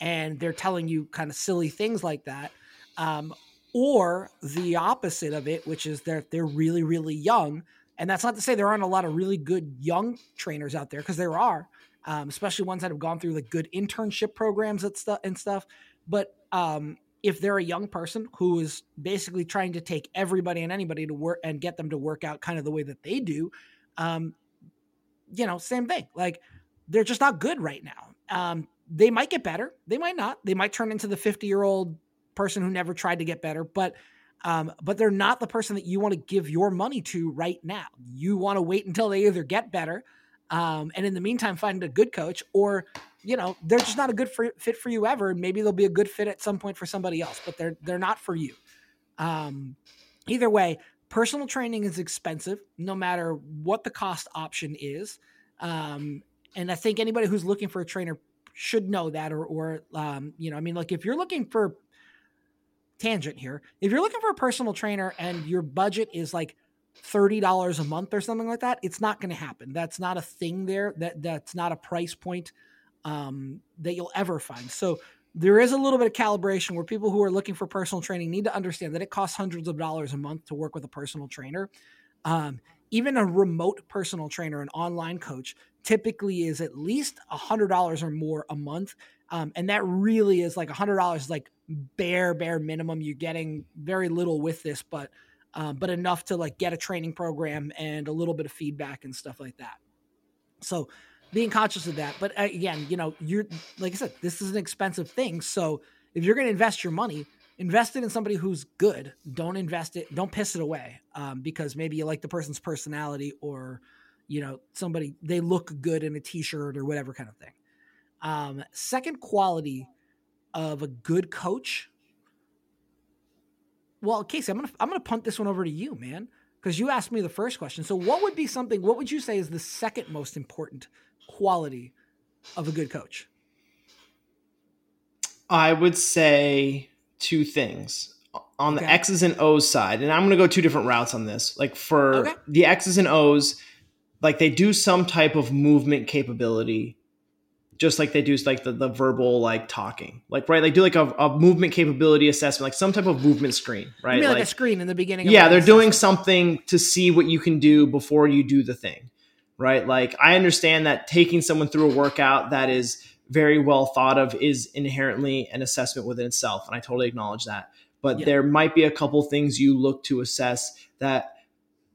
and they're telling you kind of silly things like that. Um, or the opposite of it, which is they're they're really really young. And that's not to say there aren't a lot of really good young trainers out there because there are, um, especially ones that have gone through like good internship programs and stuff and stuff. But um, if they're a young person who is basically trying to take everybody and anybody to work and get them to work out kind of the way that they do, um, you know, same thing. Like they're just not good right now. Um, they might get better. They might not. They might turn into the 50 year old person who never tried to get better, but um, but they're not the person that you want to give your money to right now. You want to wait until they either get better, um, and in the meantime, find a good coach, or you know they're just not a good for, fit for you ever. And maybe they'll be a good fit at some point for somebody else, but they're they're not for you. Um, either way, personal training is expensive, no matter what the cost option is. Um, and I think anybody who's looking for a trainer should know that, or or um, you know, I mean, like if you're looking for tangent here. If you're looking for a personal trainer and your budget is like $30 a month or something like that, it's not going to happen. That's not a thing there. That that's not a price point um, that you'll ever find. So there is a little bit of calibration where people who are looking for personal training need to understand that it costs hundreds of dollars a month to work with a personal trainer. Um, even a remote personal trainer, an online coach, typically is at least a hundred dollars or more a month, um, and that really is like a hundred dollars, like bare bare minimum. You're getting very little with this, but um, but enough to like get a training program and a little bit of feedback and stuff like that. So being conscious of that, but again, you know, you're like I said, this is an expensive thing. So if you're going to invest your money, invest it in somebody who's good. Don't invest it. Don't piss it away um, because maybe you like the person's personality or you know somebody they look good in a t-shirt or whatever kind of thing. Um, second quality of a good coach. Well, Casey, I'm gonna I'm gonna punt this one over to you, man. because you asked me the first question. So, what would be something? What would you say is the second most important quality of a good coach? I would say two things on the. X's and O's side, and I'm going to go two different routes on this. Like for okay. the X's and O's, like they do some type of movement capability just like they do like the, the verbal like talking. Like right like do like a, a movement capability assessment like some type of movement screen right? Like, like, a screen in the beginning yeah they're doing something to see what you can do before you do the thing right? Like i understand that taking someone through a workout that is very well thought of is inherently an assessment within itself and i totally acknowledge that. But yeah. there might be a couple things you look to assess that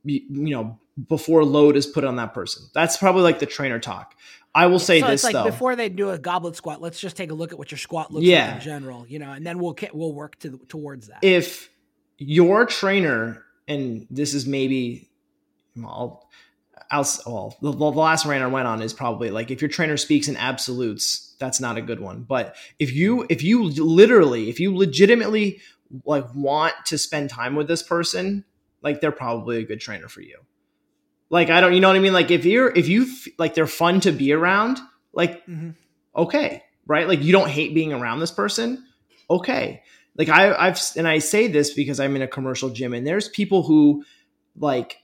you know before load is put on that person. That's probably like the trainer talk I will say so this like though. Before they do a goblet squat, let's just take a look at what your squat looks yeah. like in general, you know, and then we'll we'll work to towards that. If your trainer, and this is maybe, well, I'll, well, the, the last rant I went on is probably like if your trainer speaks in absolutes, that's not a good one. But if you if you literally if you legitimately like want to spend time with this person, like they're probably a good trainer for you. Like I don't, you know what I mean? Like if you're if you like they're fun to be around, like mm-hmm. okay, right? Like you don't hate being around this person, okay. Like I I've and I say this because I'm in a commercial gym and there's people who like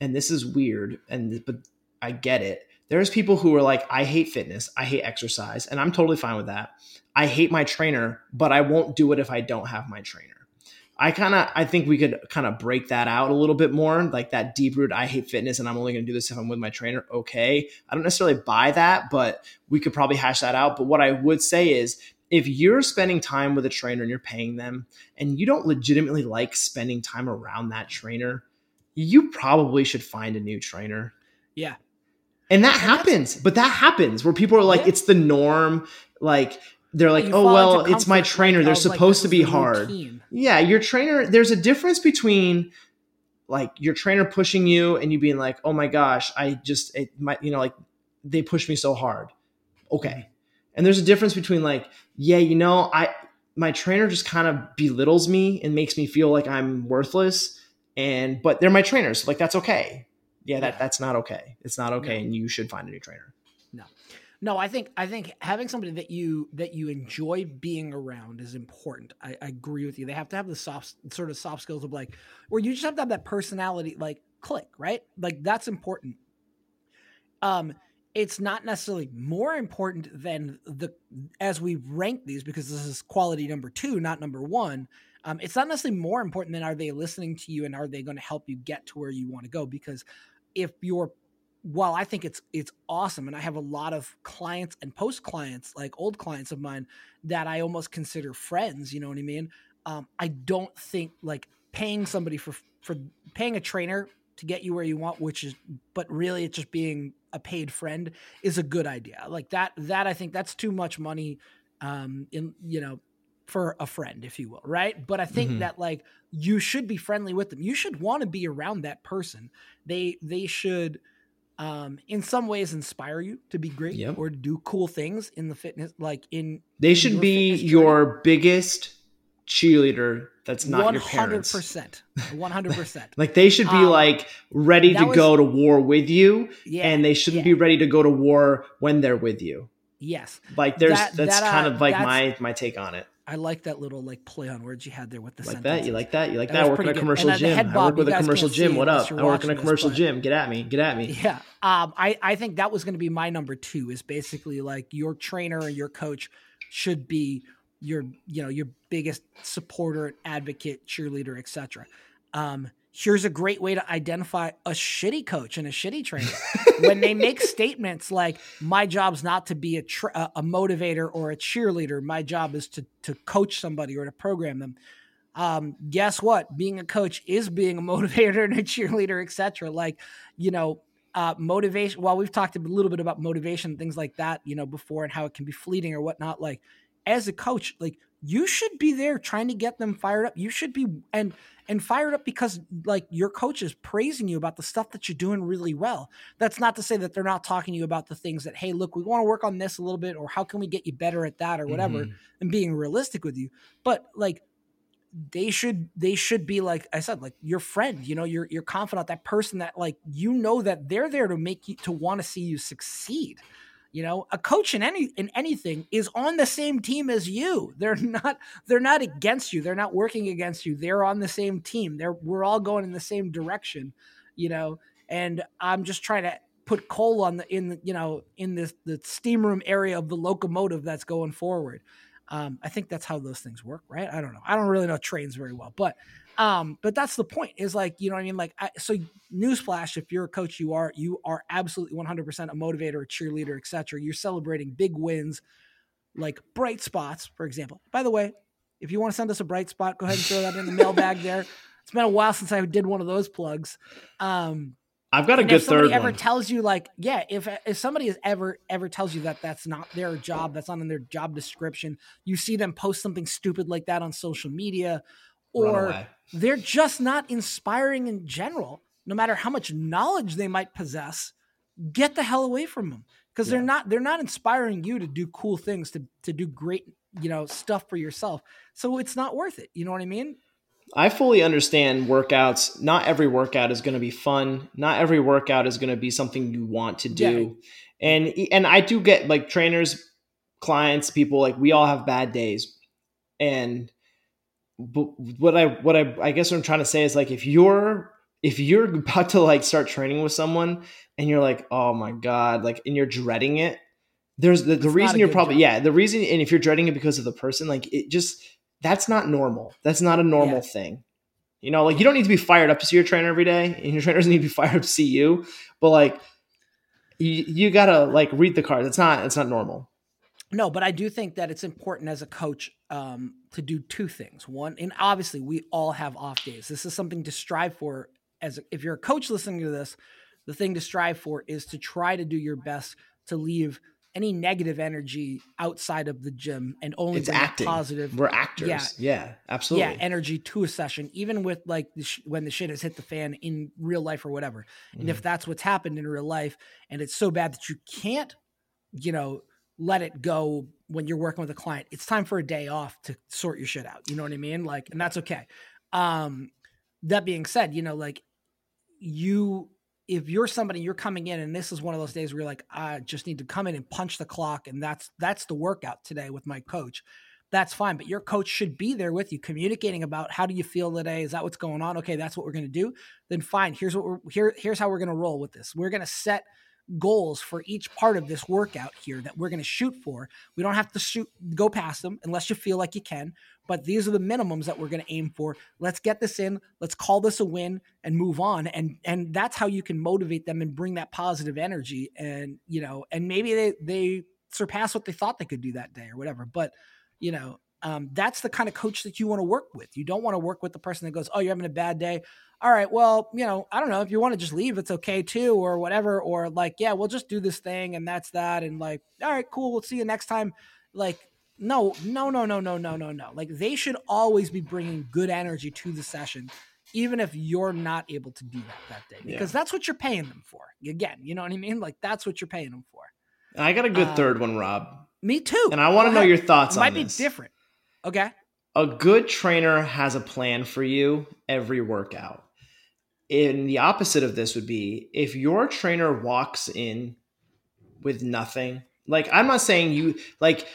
and this is weird and but I get it. There's people who are like I hate fitness, I hate exercise, and I'm totally fine with that. I hate my trainer, but I won't do it if I don't have my trainer. I kind of I think we could kind of break that out a little bit more, like that deep root. I hate fitness, and I'm only going to do this if I'm with my trainer. Okay, I don't necessarily buy that, but we could probably hash that out. But what I would say is, if you're spending time with a trainer and you're paying them, and you don't legitimately like spending time around that trainer, you probably should find a new trainer. Yeah, and that and happens, but that happens where people are like, yeah. it's the norm. Like they're like, oh well, it's my trainer. They're supposed like, to be hard. Routine. Yeah, your trainer. There's a difference between like your trainer pushing you and you being like, oh my gosh, I just it might you know like they push me so hard. Okay, and there's a difference between like, yeah, you know, I my trainer just kind of belittles me and makes me feel like I'm worthless. And but they're my trainers, so like that's okay. Yeah, that that's not okay. It's not okay, and you should find a new trainer. No, I think I think having somebody that you that you enjoy being around is important. I, I, agree with you. They have to have the soft sort of soft skills of like, where you just have to have that personality like click, right? Like that's important. Um, it's not necessarily more important than the as we rank these because this is quality number two, not number one. Um, it's not necessarily more important than are they listening to you and are they going to help you get to where you want to go because if your while I think it's it's awesome, and I have a lot of clients and post clients, like old clients of mine, that I almost consider friends. You know what I mean? Um, I don't think like paying somebody for for paying a trainer to get you where you want, which is, but really it's just being a paid friend is a good idea. Like that that I think that's too much money, um, in you know for a friend, if you will, right? But I think mm-hmm. that like you should be friendly with them. You should want to be around that person. They they should um, in some ways inspire you to be great yep. or do cool things in the fitness like in they in should your be your biggest cheerleader that's not 100%, your parents. 100% 100% [LAUGHS] like they should be um, like ready to was, go to war with you yeah, and they shouldn't yeah. be ready to go to war when they're with you. Yes. Like there's that, that's that, kind uh, of like my my take on it I like that little like play on words you had there with the like sentences. that. You like that? You like that? that? I work in a commercial gym. I work with a commercial gym. What up? I work in a commercial this, gym. Get at me. Get at me. [LAUGHS] Yeah. Um. I I think that was going to be my number two. Is basically like your trainer and your coach should be your you know your biggest supporter, advocate, cheerleader, etc. Um here's a great way to identify a shitty coach and a shitty trainer. [LAUGHS] When they make statements like my job's not to be a, tra- a motivator or a cheerleader. My job is to to coach somebody or to program them. Um, guess what? Being a coach is being a [LAUGHS] motivator and a cheerleader etc like you know uh, motivation while we've talked a little bit about motivation things like that you know before and how it can be fleeting or whatnot like as a coach like you should be there trying to get them fired up you should be and and fired up because like your coach is praising you about the stuff that you're doing really well. That's not to say that they're not talking to you about the things that, hey, look, we want to work on this a little bit, or how can we get you better at that, or whatever, mm-hmm. and being realistic with you. But like they should they should be like I said, like your friend. You know, you're you're confident that person that like you know that they're there to make you to want to see you succeed. You know, a coach in any in anything is on the same team as you. [LAUGHS] They're not they're not against you. They're not working against you. They're on the same team. They're we're all going in the same direction, you know. And I'm just trying to put coal on the in the, you know in this the steam room area of the locomotive that's going forward. Um, I think that's how those things work, right? I don't know. I don't really know trains very well, but um, but that's the point. Is like you know what I mean. Like I, so, newsflash: if you're a coach, you are you are absolutely 100 percent a motivator, a cheerleader, etc. You're celebrating big wins, like bright spots, for example. By the way, if you want to send us a bright spot, go ahead and throw that in the mailbag there. [LAUGHS] It's been a while since I did one of those plugs. Um, I've got a good third ever one. tells you like, yeah, if if somebody is ever ever tells you that that's not their job, that's not in their job description, you see them post something stupid like that on social media, or [LAUGHS] they're just not inspiring in general. No matter how much knowledge they might possess, get the hell away from them because yeah. they're not they're not inspiring you to do cool things to to do great you know stuff for yourself. So it's not worth it. You know what I mean? I fully understand workouts. Not every workout is going to be fun. Not every workout is going to be something you want to do. Yeah. And and I do get like trainers, clients, people like we all have bad days. And but what I what I I guess what I'm trying to say is like if you're if you're [LAUGHS] about to like start training with someone and you're like, "Oh my god," like and you're dreading it, there's the, the reason you're probably job. yeah, the reason and if you're dreading it because of the person, like it just that's not normal. That's not a normal yeah. thing. You know, like you don't need to be fired up to see your trainer every day, and your trainer doesn't [LAUGHS] need to be fired up to see you. But like, you you gotta like read the cards. It's not it's not normal. No, but I do think that it's important as a coach um, to do two things. One, and obviously we all have off days. This is something to strive for. As a, if you're a coach listening to this, the thing to strive for is to try to do your best to leave any negative energy outside of the gym and only it's acting. positive. We're actors. Yeah, yeah, absolutely. Yeah, energy to a session, even with like the sh- when the shit has hit the fan in real life or whatever. Mm. And if mm-hmm. that's what's happened in real life, and it's so bad that you can't, you know, let it go when you're working with a client, it's time for a day off to sort your shit out. You know what I mean? Like, and that's okay. Um, that being said, you know, like you if you're somebody you're coming in and this is one of those days where you're like i just need to come in and punch the clock and that's that's the workout today with my coach that's fine but your coach should be there with you communicating about how do you feel today is that what's going on okay that's what we're going to do then fine here's what we're here here's how we're going to roll with this we're going to set goals for each part of this workout here that we're going to shoot for. We don't have to shoot go past them unless you feel like you can, but these are the minimums that we're going to aim for. Let's get this in, let's call this a win and move on and and that's how you can motivate them and bring that positive energy and you know, and maybe they they surpass what they thought they could do that day or whatever. But, you know, um, that's the kind of coach that you want to work with. You don't want to work with the person that goes, "Oh, you're having a bad day all right, well, you know, I don't know if you want to just leave, it's okay too, or whatever, or like, yeah, we'll just do this thing and that's that, and like, all right, cool, we'll see you next time. Like, no, no, no, no, no, no, no, no. Like, they should always be bringing good energy to the session, even if you're not able to do that that day, because yeah. that's what you're paying them for. Again, you know what I mean? Like, that's what you're paying them for. I got a good um, third one, Rob. Me too. And I want to know your thoughts it on might this. be different. Okay. A good trainer has a plan for you every workout. In the opposite of this would be if your trainer walks in with nothing like i'm not saying you like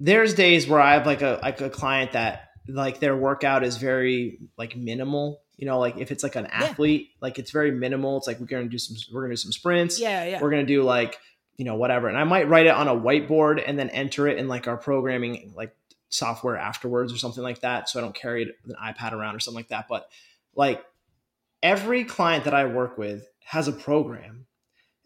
there's days where i have like a like a client that like their workout is very like minimal you know like if it's like an athlete yeah. like it's very minimal. It's like we're gonna do some we're gonna do some sprints. Yeah yeah. We're gonna do like you know whatever. And i might write it on a whiteboard and then enter it in like our programming like software afterwards or something like that so i don't carry an ipad around or something like that but like every client that I work with has a program.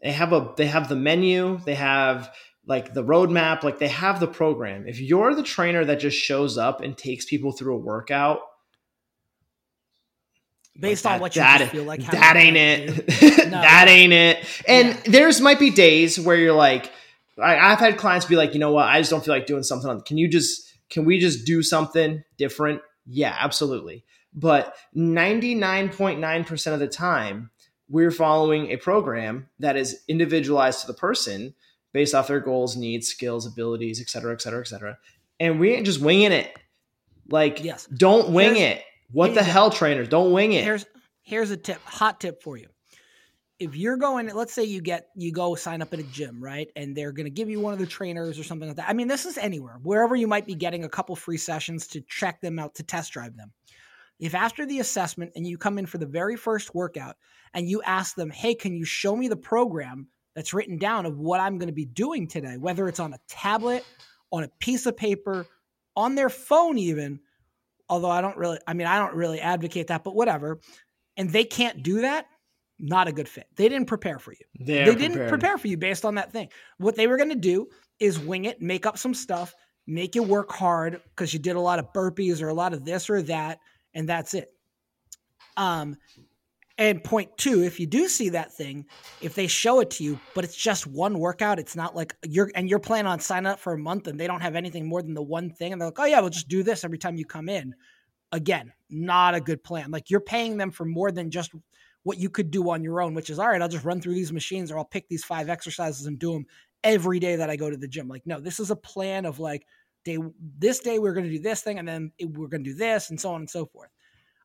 They have a they have the menu, they have like the roadmap, like they have the program. If you're the trainer that just shows up and takes people through a workout, based like that, on what you that, feel like that ain't it. [LAUGHS] no. that ain't it. And yeah. there's might be days where you're like, I, I've had clients be like, you know what, I just don't feel like doing something. Can you just can we just do something different? Yeah, absolutely. But 99.9% of the time, we're following a program that is individualized to the person based off their goals, needs, skills, abilities, et cetera, et cetera, et cetera. And we ain't just winging it. Like, Yes. don't wing Here's- it. What the hell, trainers? Don't wing it. Here's here's a tip, hot tip for you. If you're going, let's say you get you go sign up at a gym, right? And they're going to give you one of the trainers or something like that. I mean, this is anywhere, wherever you might be getting a couple free sessions to check them out to test drive them. If after the assessment and you come in for the very first workout and you ask them, "Hey, can you show me the program that's written down of what I'm going to be doing today, whether it's on a tablet, on a piece of paper, on their phone even, although I don't really, I mean, I don't really advocate that, but whatever. And they can't do that, not a good fit. They didn't prepare for you. They're they didn't prepared. prepare for you based on that thing. What they were going to do is wing it, make up some stuff, make you work hard because you did a lot of burpees or a lot of this or that, and that's it. Um, and point two, if you do see that thing, if they show it to you, but it's just one workout, it's not like you're and you're planning on signing up for a month and they don't have anything more than the one thing, and they're like, oh yeah, we'll just do this every time you come in. Again, not a good plan. Like you're paying them for more than just what you could do on your own, which is all right, I'll just run through these machines or I'll pick these five exercises and do them every day that I go to the gym. Like, no, this is a plan of like day this day we're going to do this thing and then we're going to do this and so on and so forth.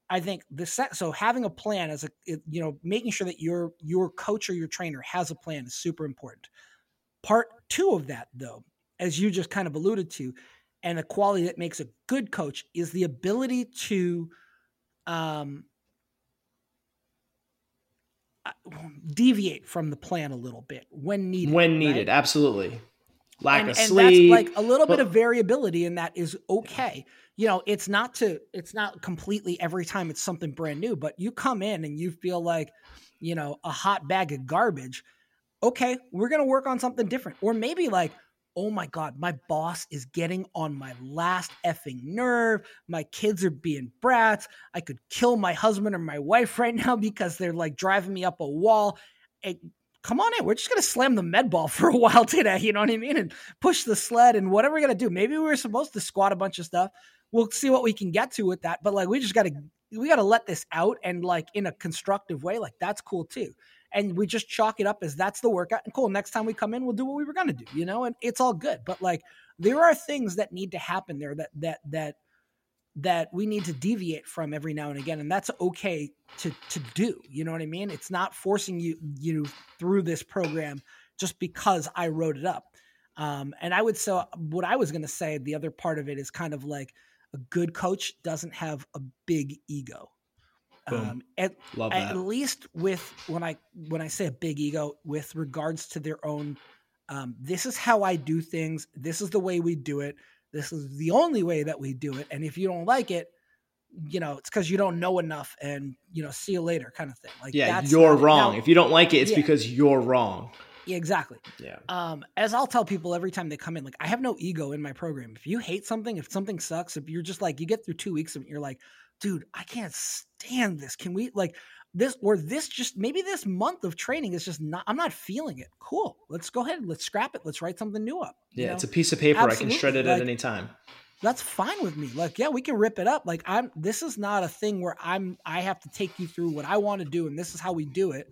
I think the set so having a plan as a you know making sure that your your coach or your trainer has a plan is super important. Part 2 of that though, as you just kind of alluded to, and a quality that makes a good coach is the ability to um deviate from the plan a little bit when needed. when right? needed. Absolutely. Lack and, of and sleep. that's like a little bit of variability in that is okay you know it's not to it's not completely every time it's something brand new but you come in and you feel like you know a hot bag of garbage okay we're gonna work on something different or maybe like oh my god my boss is getting on my last effing nerve my kids are being brats i could kill my husband or my wife [LAUGHS] right now because they're like driving me up a wall It- come on in we're just gonna slam the med ball [LAUGHS] for a while today you know what i mean and push the sled and whatever we're gonna do. Maybe we were supposed to squat a bunch of stuff. We'll see what we can get to with that. But like we just gotta we gotta let this out and like in a constructive way. Like that's cool too. And we just chalk it up as that's the workout. And cool. Next time we come in, we'll do what we were gonna do, you know, and it's all good. But like there are things that need to happen there that that that that we need to deviate from every now and again and that's okay to to do you know what i mean it's not forcing you you through this program just because i wrote it up um, and i would say what i was going to say the other part of it is kind of like a good coach doesn't have a big ego. Um, at, at least with when i when i say a big ego with regards to their own um, this is how i do things this is the way we do it this is the only way that we do it and if you don't like it you know it's because you don't know enough and you know see you later kind of thing like yeah, that's you're wrong. Now- if you don't like it, it's Yeah. because you're wrong. yeah, exactly Yeah. um, as I'll tell people every time they come in, like I have no ego in my program. If you hate something, if something sucks, if you're just like you get through two weeks and you're like, dude, I can't stand this. Can we like this or this just maybe this month of training is just not I'm not feeling it. Cool. Let's go ahead. Let's scrap it. Let's write something new up. Yeah, know? it's a piece of paper. I can shred it like- at any time. that's fine with me. Like, yeah, we can rip it up. Like, I'm. This is not a thing where I'm. I have to take you through what I want to do, and this is how we do it.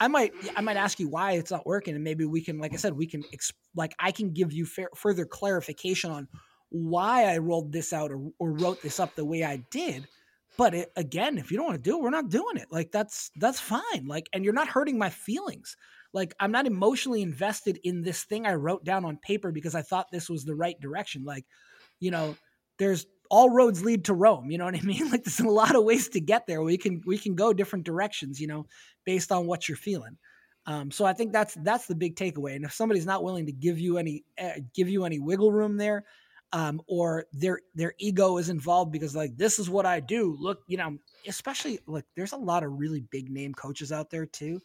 I might. I might ask you why it's not working, and maybe we can. Like I said, we can. Ex- like, I can give you fair, further clarification on why I rolled this out or, or wrote this up the way I did. But it, again, if you don't want to do it, we're not doing it. Like that's that's fine. Like, and you're not hurting my feelings. Like I'm not emotionally invested in this thing I wrote down on paper because I thought this was the right direction. Like you know, there's all roads lead to Rome. You know what I [LAUGHS] mean? Like there's a lot of ways to get there. We can we can go different directions. You know, based on what you're feeling. Um, so I think that's that's the big takeaway. And if somebody's not willing to give you any uh, give you any wiggle room there, um, or their their ego is involved because like this is what I do. Look, you know, especially like there's a lot of really big name coaches out there too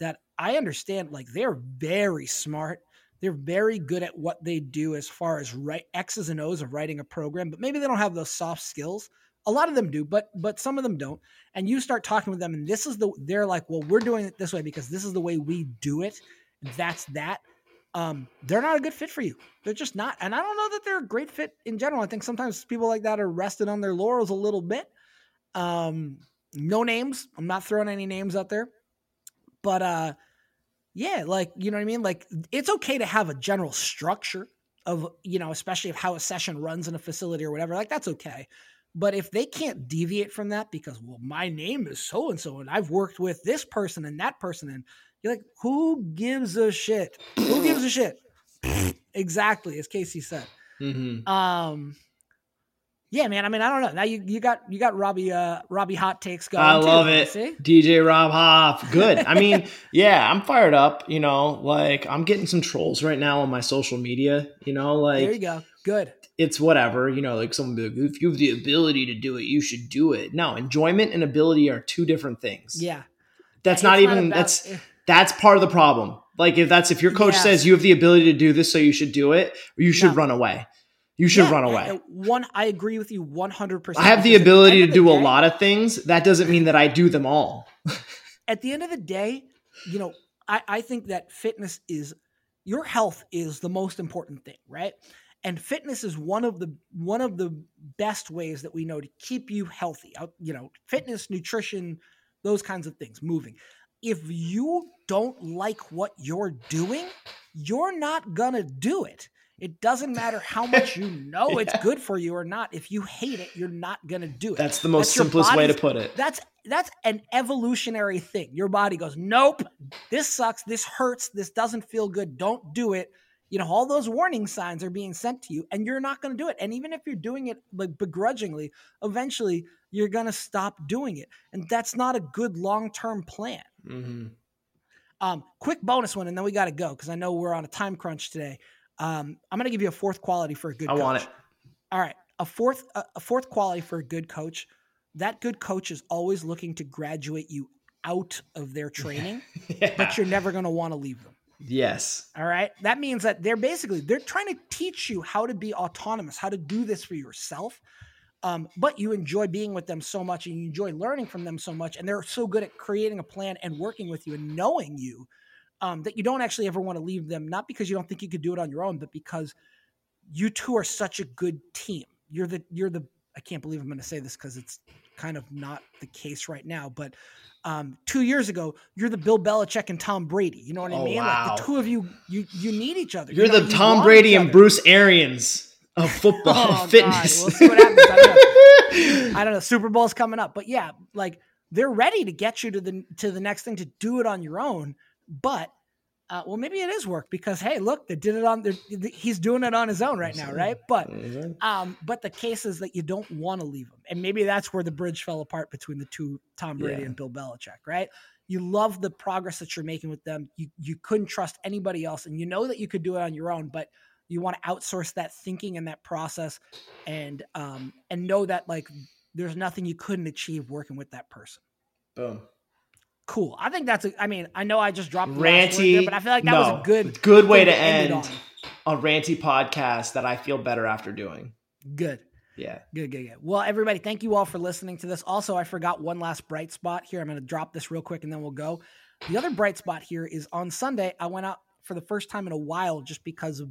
that I understand. Like they're very smart they're very good at what they do as far as right X's and O's of writing a program, but maybe they don't have those soft skills. A lot of them do, but but some of them don't. And you start talking with them, and this is the they're like, well, we're doing it this way because this is the way we do it. That's that. Um, they're not a good fit for you. They're just not. And I don't know that they're a great fit in general. I think sometimes people like that are rested on their laurels a little bit. Um, no names. I'm not throwing any names out there, but uh, yeah, like you know what I mean. Like it's okay to have a general structure of you know, especially of how a session runs in a facility or whatever. Like that's okay, But if they can't deviate from that because, well, my name is so and so, and I've worked with this person and that person, and you're like, who gives a shit? Who gives a shit? exactly, as Casey said. Mm-hmm. Um, yeah, man. I mean, I don't know. Now you, you got you got Robbie uh Robbie hot takes going. I love you it. See? DJ Rob Hoff. Good. I mean, [LAUGHS] yeah, I'm fired up. You know, like I'm getting some trolls right now on my social media. You know, like there you go. Good. it's whatever. You know, like someone be like, if you have the ability to do it, you should do it. No, enjoyment and ability are two different things. Yeah. That's It's not even about- that's that's part of the problem. Like if that's if your coach Yeah. says you have the ability to do this, so you should do it, you should No. run away. You should Yeah, run away. One, I agree with you one hundred percent. I have the ability to do a lot of things. That doesn't mean that I do them all. [LAUGHS] at the end of the day, you know, I, I think that fitness is your health is the most important thing, right? And fitness is one of the one of the best ways that we know to keep you healthy. Uh, you know, fitness, nutrition, those kinds of things, moving. If you don't like what you're doing, you're not gonna do it. It doesn't matter how much you [LAUGHS] know it's good for you or not. If you hate it, you're not gonna do it. That's the most your simplest way to put it. That's that's an evolutionary thing. Your body goes, nope, this sucks, this hurts, this doesn't feel good. Don't do it. You know, all those warning signs are being sent to you, and you're not going to do it. And even if you're doing it like begrudgingly, eventually you're going to stop doing it, and that's not a good long term plan. hmm Um, quick bonus one, and then we got to go because I know we're on a time crunch today. Um, I'm going to give you a fourth quality for a good. I want coach. it. All right, a fourth a, a fourth quality for a good coach. That good coach is always looking to graduate you out of their [LAUGHS] training, Yeah. but you're never going to want to leave them. Yes. All right? That means that they're basically they're trying to teach you how to be autonomous, how to do this for yourself. Um, but you enjoy being with them so much and you enjoy learning from them so much and they're so good at creating a plan and working with you and knowing you um, that you don't actually ever want to leave them not because you don't think you could do it on your own but because you two are such a good team you're the you're the i can't believe i'm going to say this because it's kind of not the case right now but um, two years ago you're the bill belichick and tom brady you know what i Oh, mean wow. like the two of you you you need each other You're You know, the you Tom Brady and. Bruce Arians of football Oh, fitness. God. We'll see what happens. I [LAUGHS] I don't know. Super Bowl's coming up, but yeah, like they're ready to get you to the to the next thing to do it on your own. But uh, well, maybe it is work because hey, look, they did it on. they're- He's doing it on his own right now, right? [LAUGHS] But um, but the case is that you don't want to leave him, and maybe that's where the bridge fell apart between the two, Tom Brady Yeah. and Bill Belichick, right? You love the progress that you're making with them. You you couldn't trust anybody else, and you know that you could do it on your own, but you want to outsource that thinking and that process, and um and know that like there's nothing you couldn't achieve working with that person. Boom. Cool. I think that's a. I mean, I know I just dropped Ranty. there, but I feel like that was a good good way thing to end end a ranty podcast that I feel better after doing. Good. Yeah. Good, good, good. Well, everybody, thank you all for listening to this. Also, I forgot one last bright spot here. I'm going to drop this real quick and then we'll go. The other bright spot here is on Sunday, I went out for the first time in a while just because of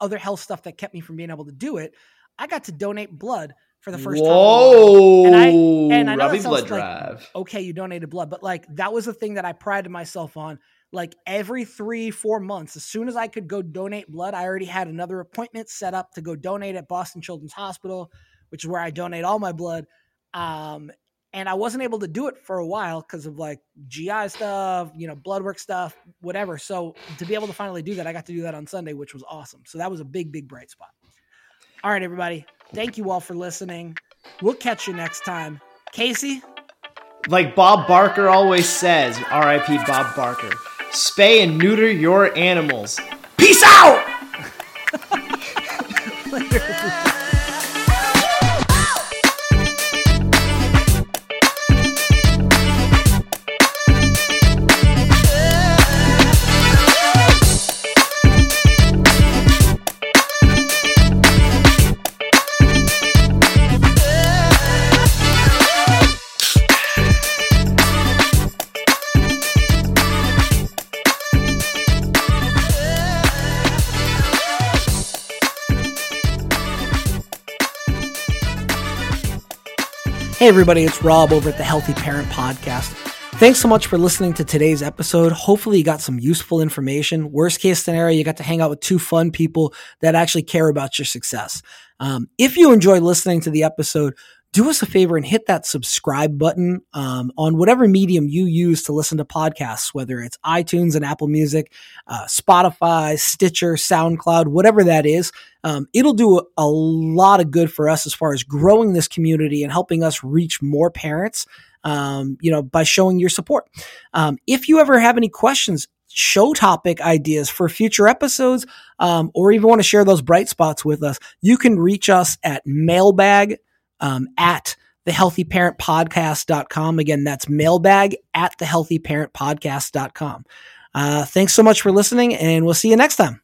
other health stuff that kept me from being able to do it. I got to donate blood for the first time. Whoa. And I- and I know Robbie Blood like- Drive. okay, you donated blood, but like that was the thing that I prided myself on. Like every three, four months, as soon as I could go donate blood, I already had another appointment set up to go donate at Boston Children's Hospital, which is where I donate all my blood. Um, and I wasn't able to do it for a while because of like GI stuff, you know, blood work stuff, whatever. So to be able to finally do that, I got to do that on Sunday, which was awesome. So that was a big, big bright spot. All right, everybody. Thank you all for listening. We'll catch you next time. Casey? Like Bob Barker always says, R.I.P. Bob Barker. Spay and neuter your animals. Peace out. [LAUGHS] Hey, everybody, it's Rob over at the Healthy Parent Podcast. Thanks so much for listening to today's episode. Hopefully, you got some useful information. Worst case scenario, you got to hang out with two fun people that actually care about your success. Um, if you enjoyed listening to the episode, do us a favor and hit that subscribe button um, on whatever medium you use to listen to podcasts, whether it's iTunes and Apple Music, uh, Spotify, Stitcher, SoundCloud, whatever that is. Um, it'll do a, lot of good for us as far as growing this community and helping us reach more parents. Um, you know, by showing your support. Um, if you ever have any questions, show topic ideas for future episodes, um, or even want to share those bright spots with us, you can reach us at mailbag um, at thehealthyparentpodcast.com. Again, that's mailbag at thehealthyparentpodcast.com. Uh, thanks so much for listening, and we'll see you next time.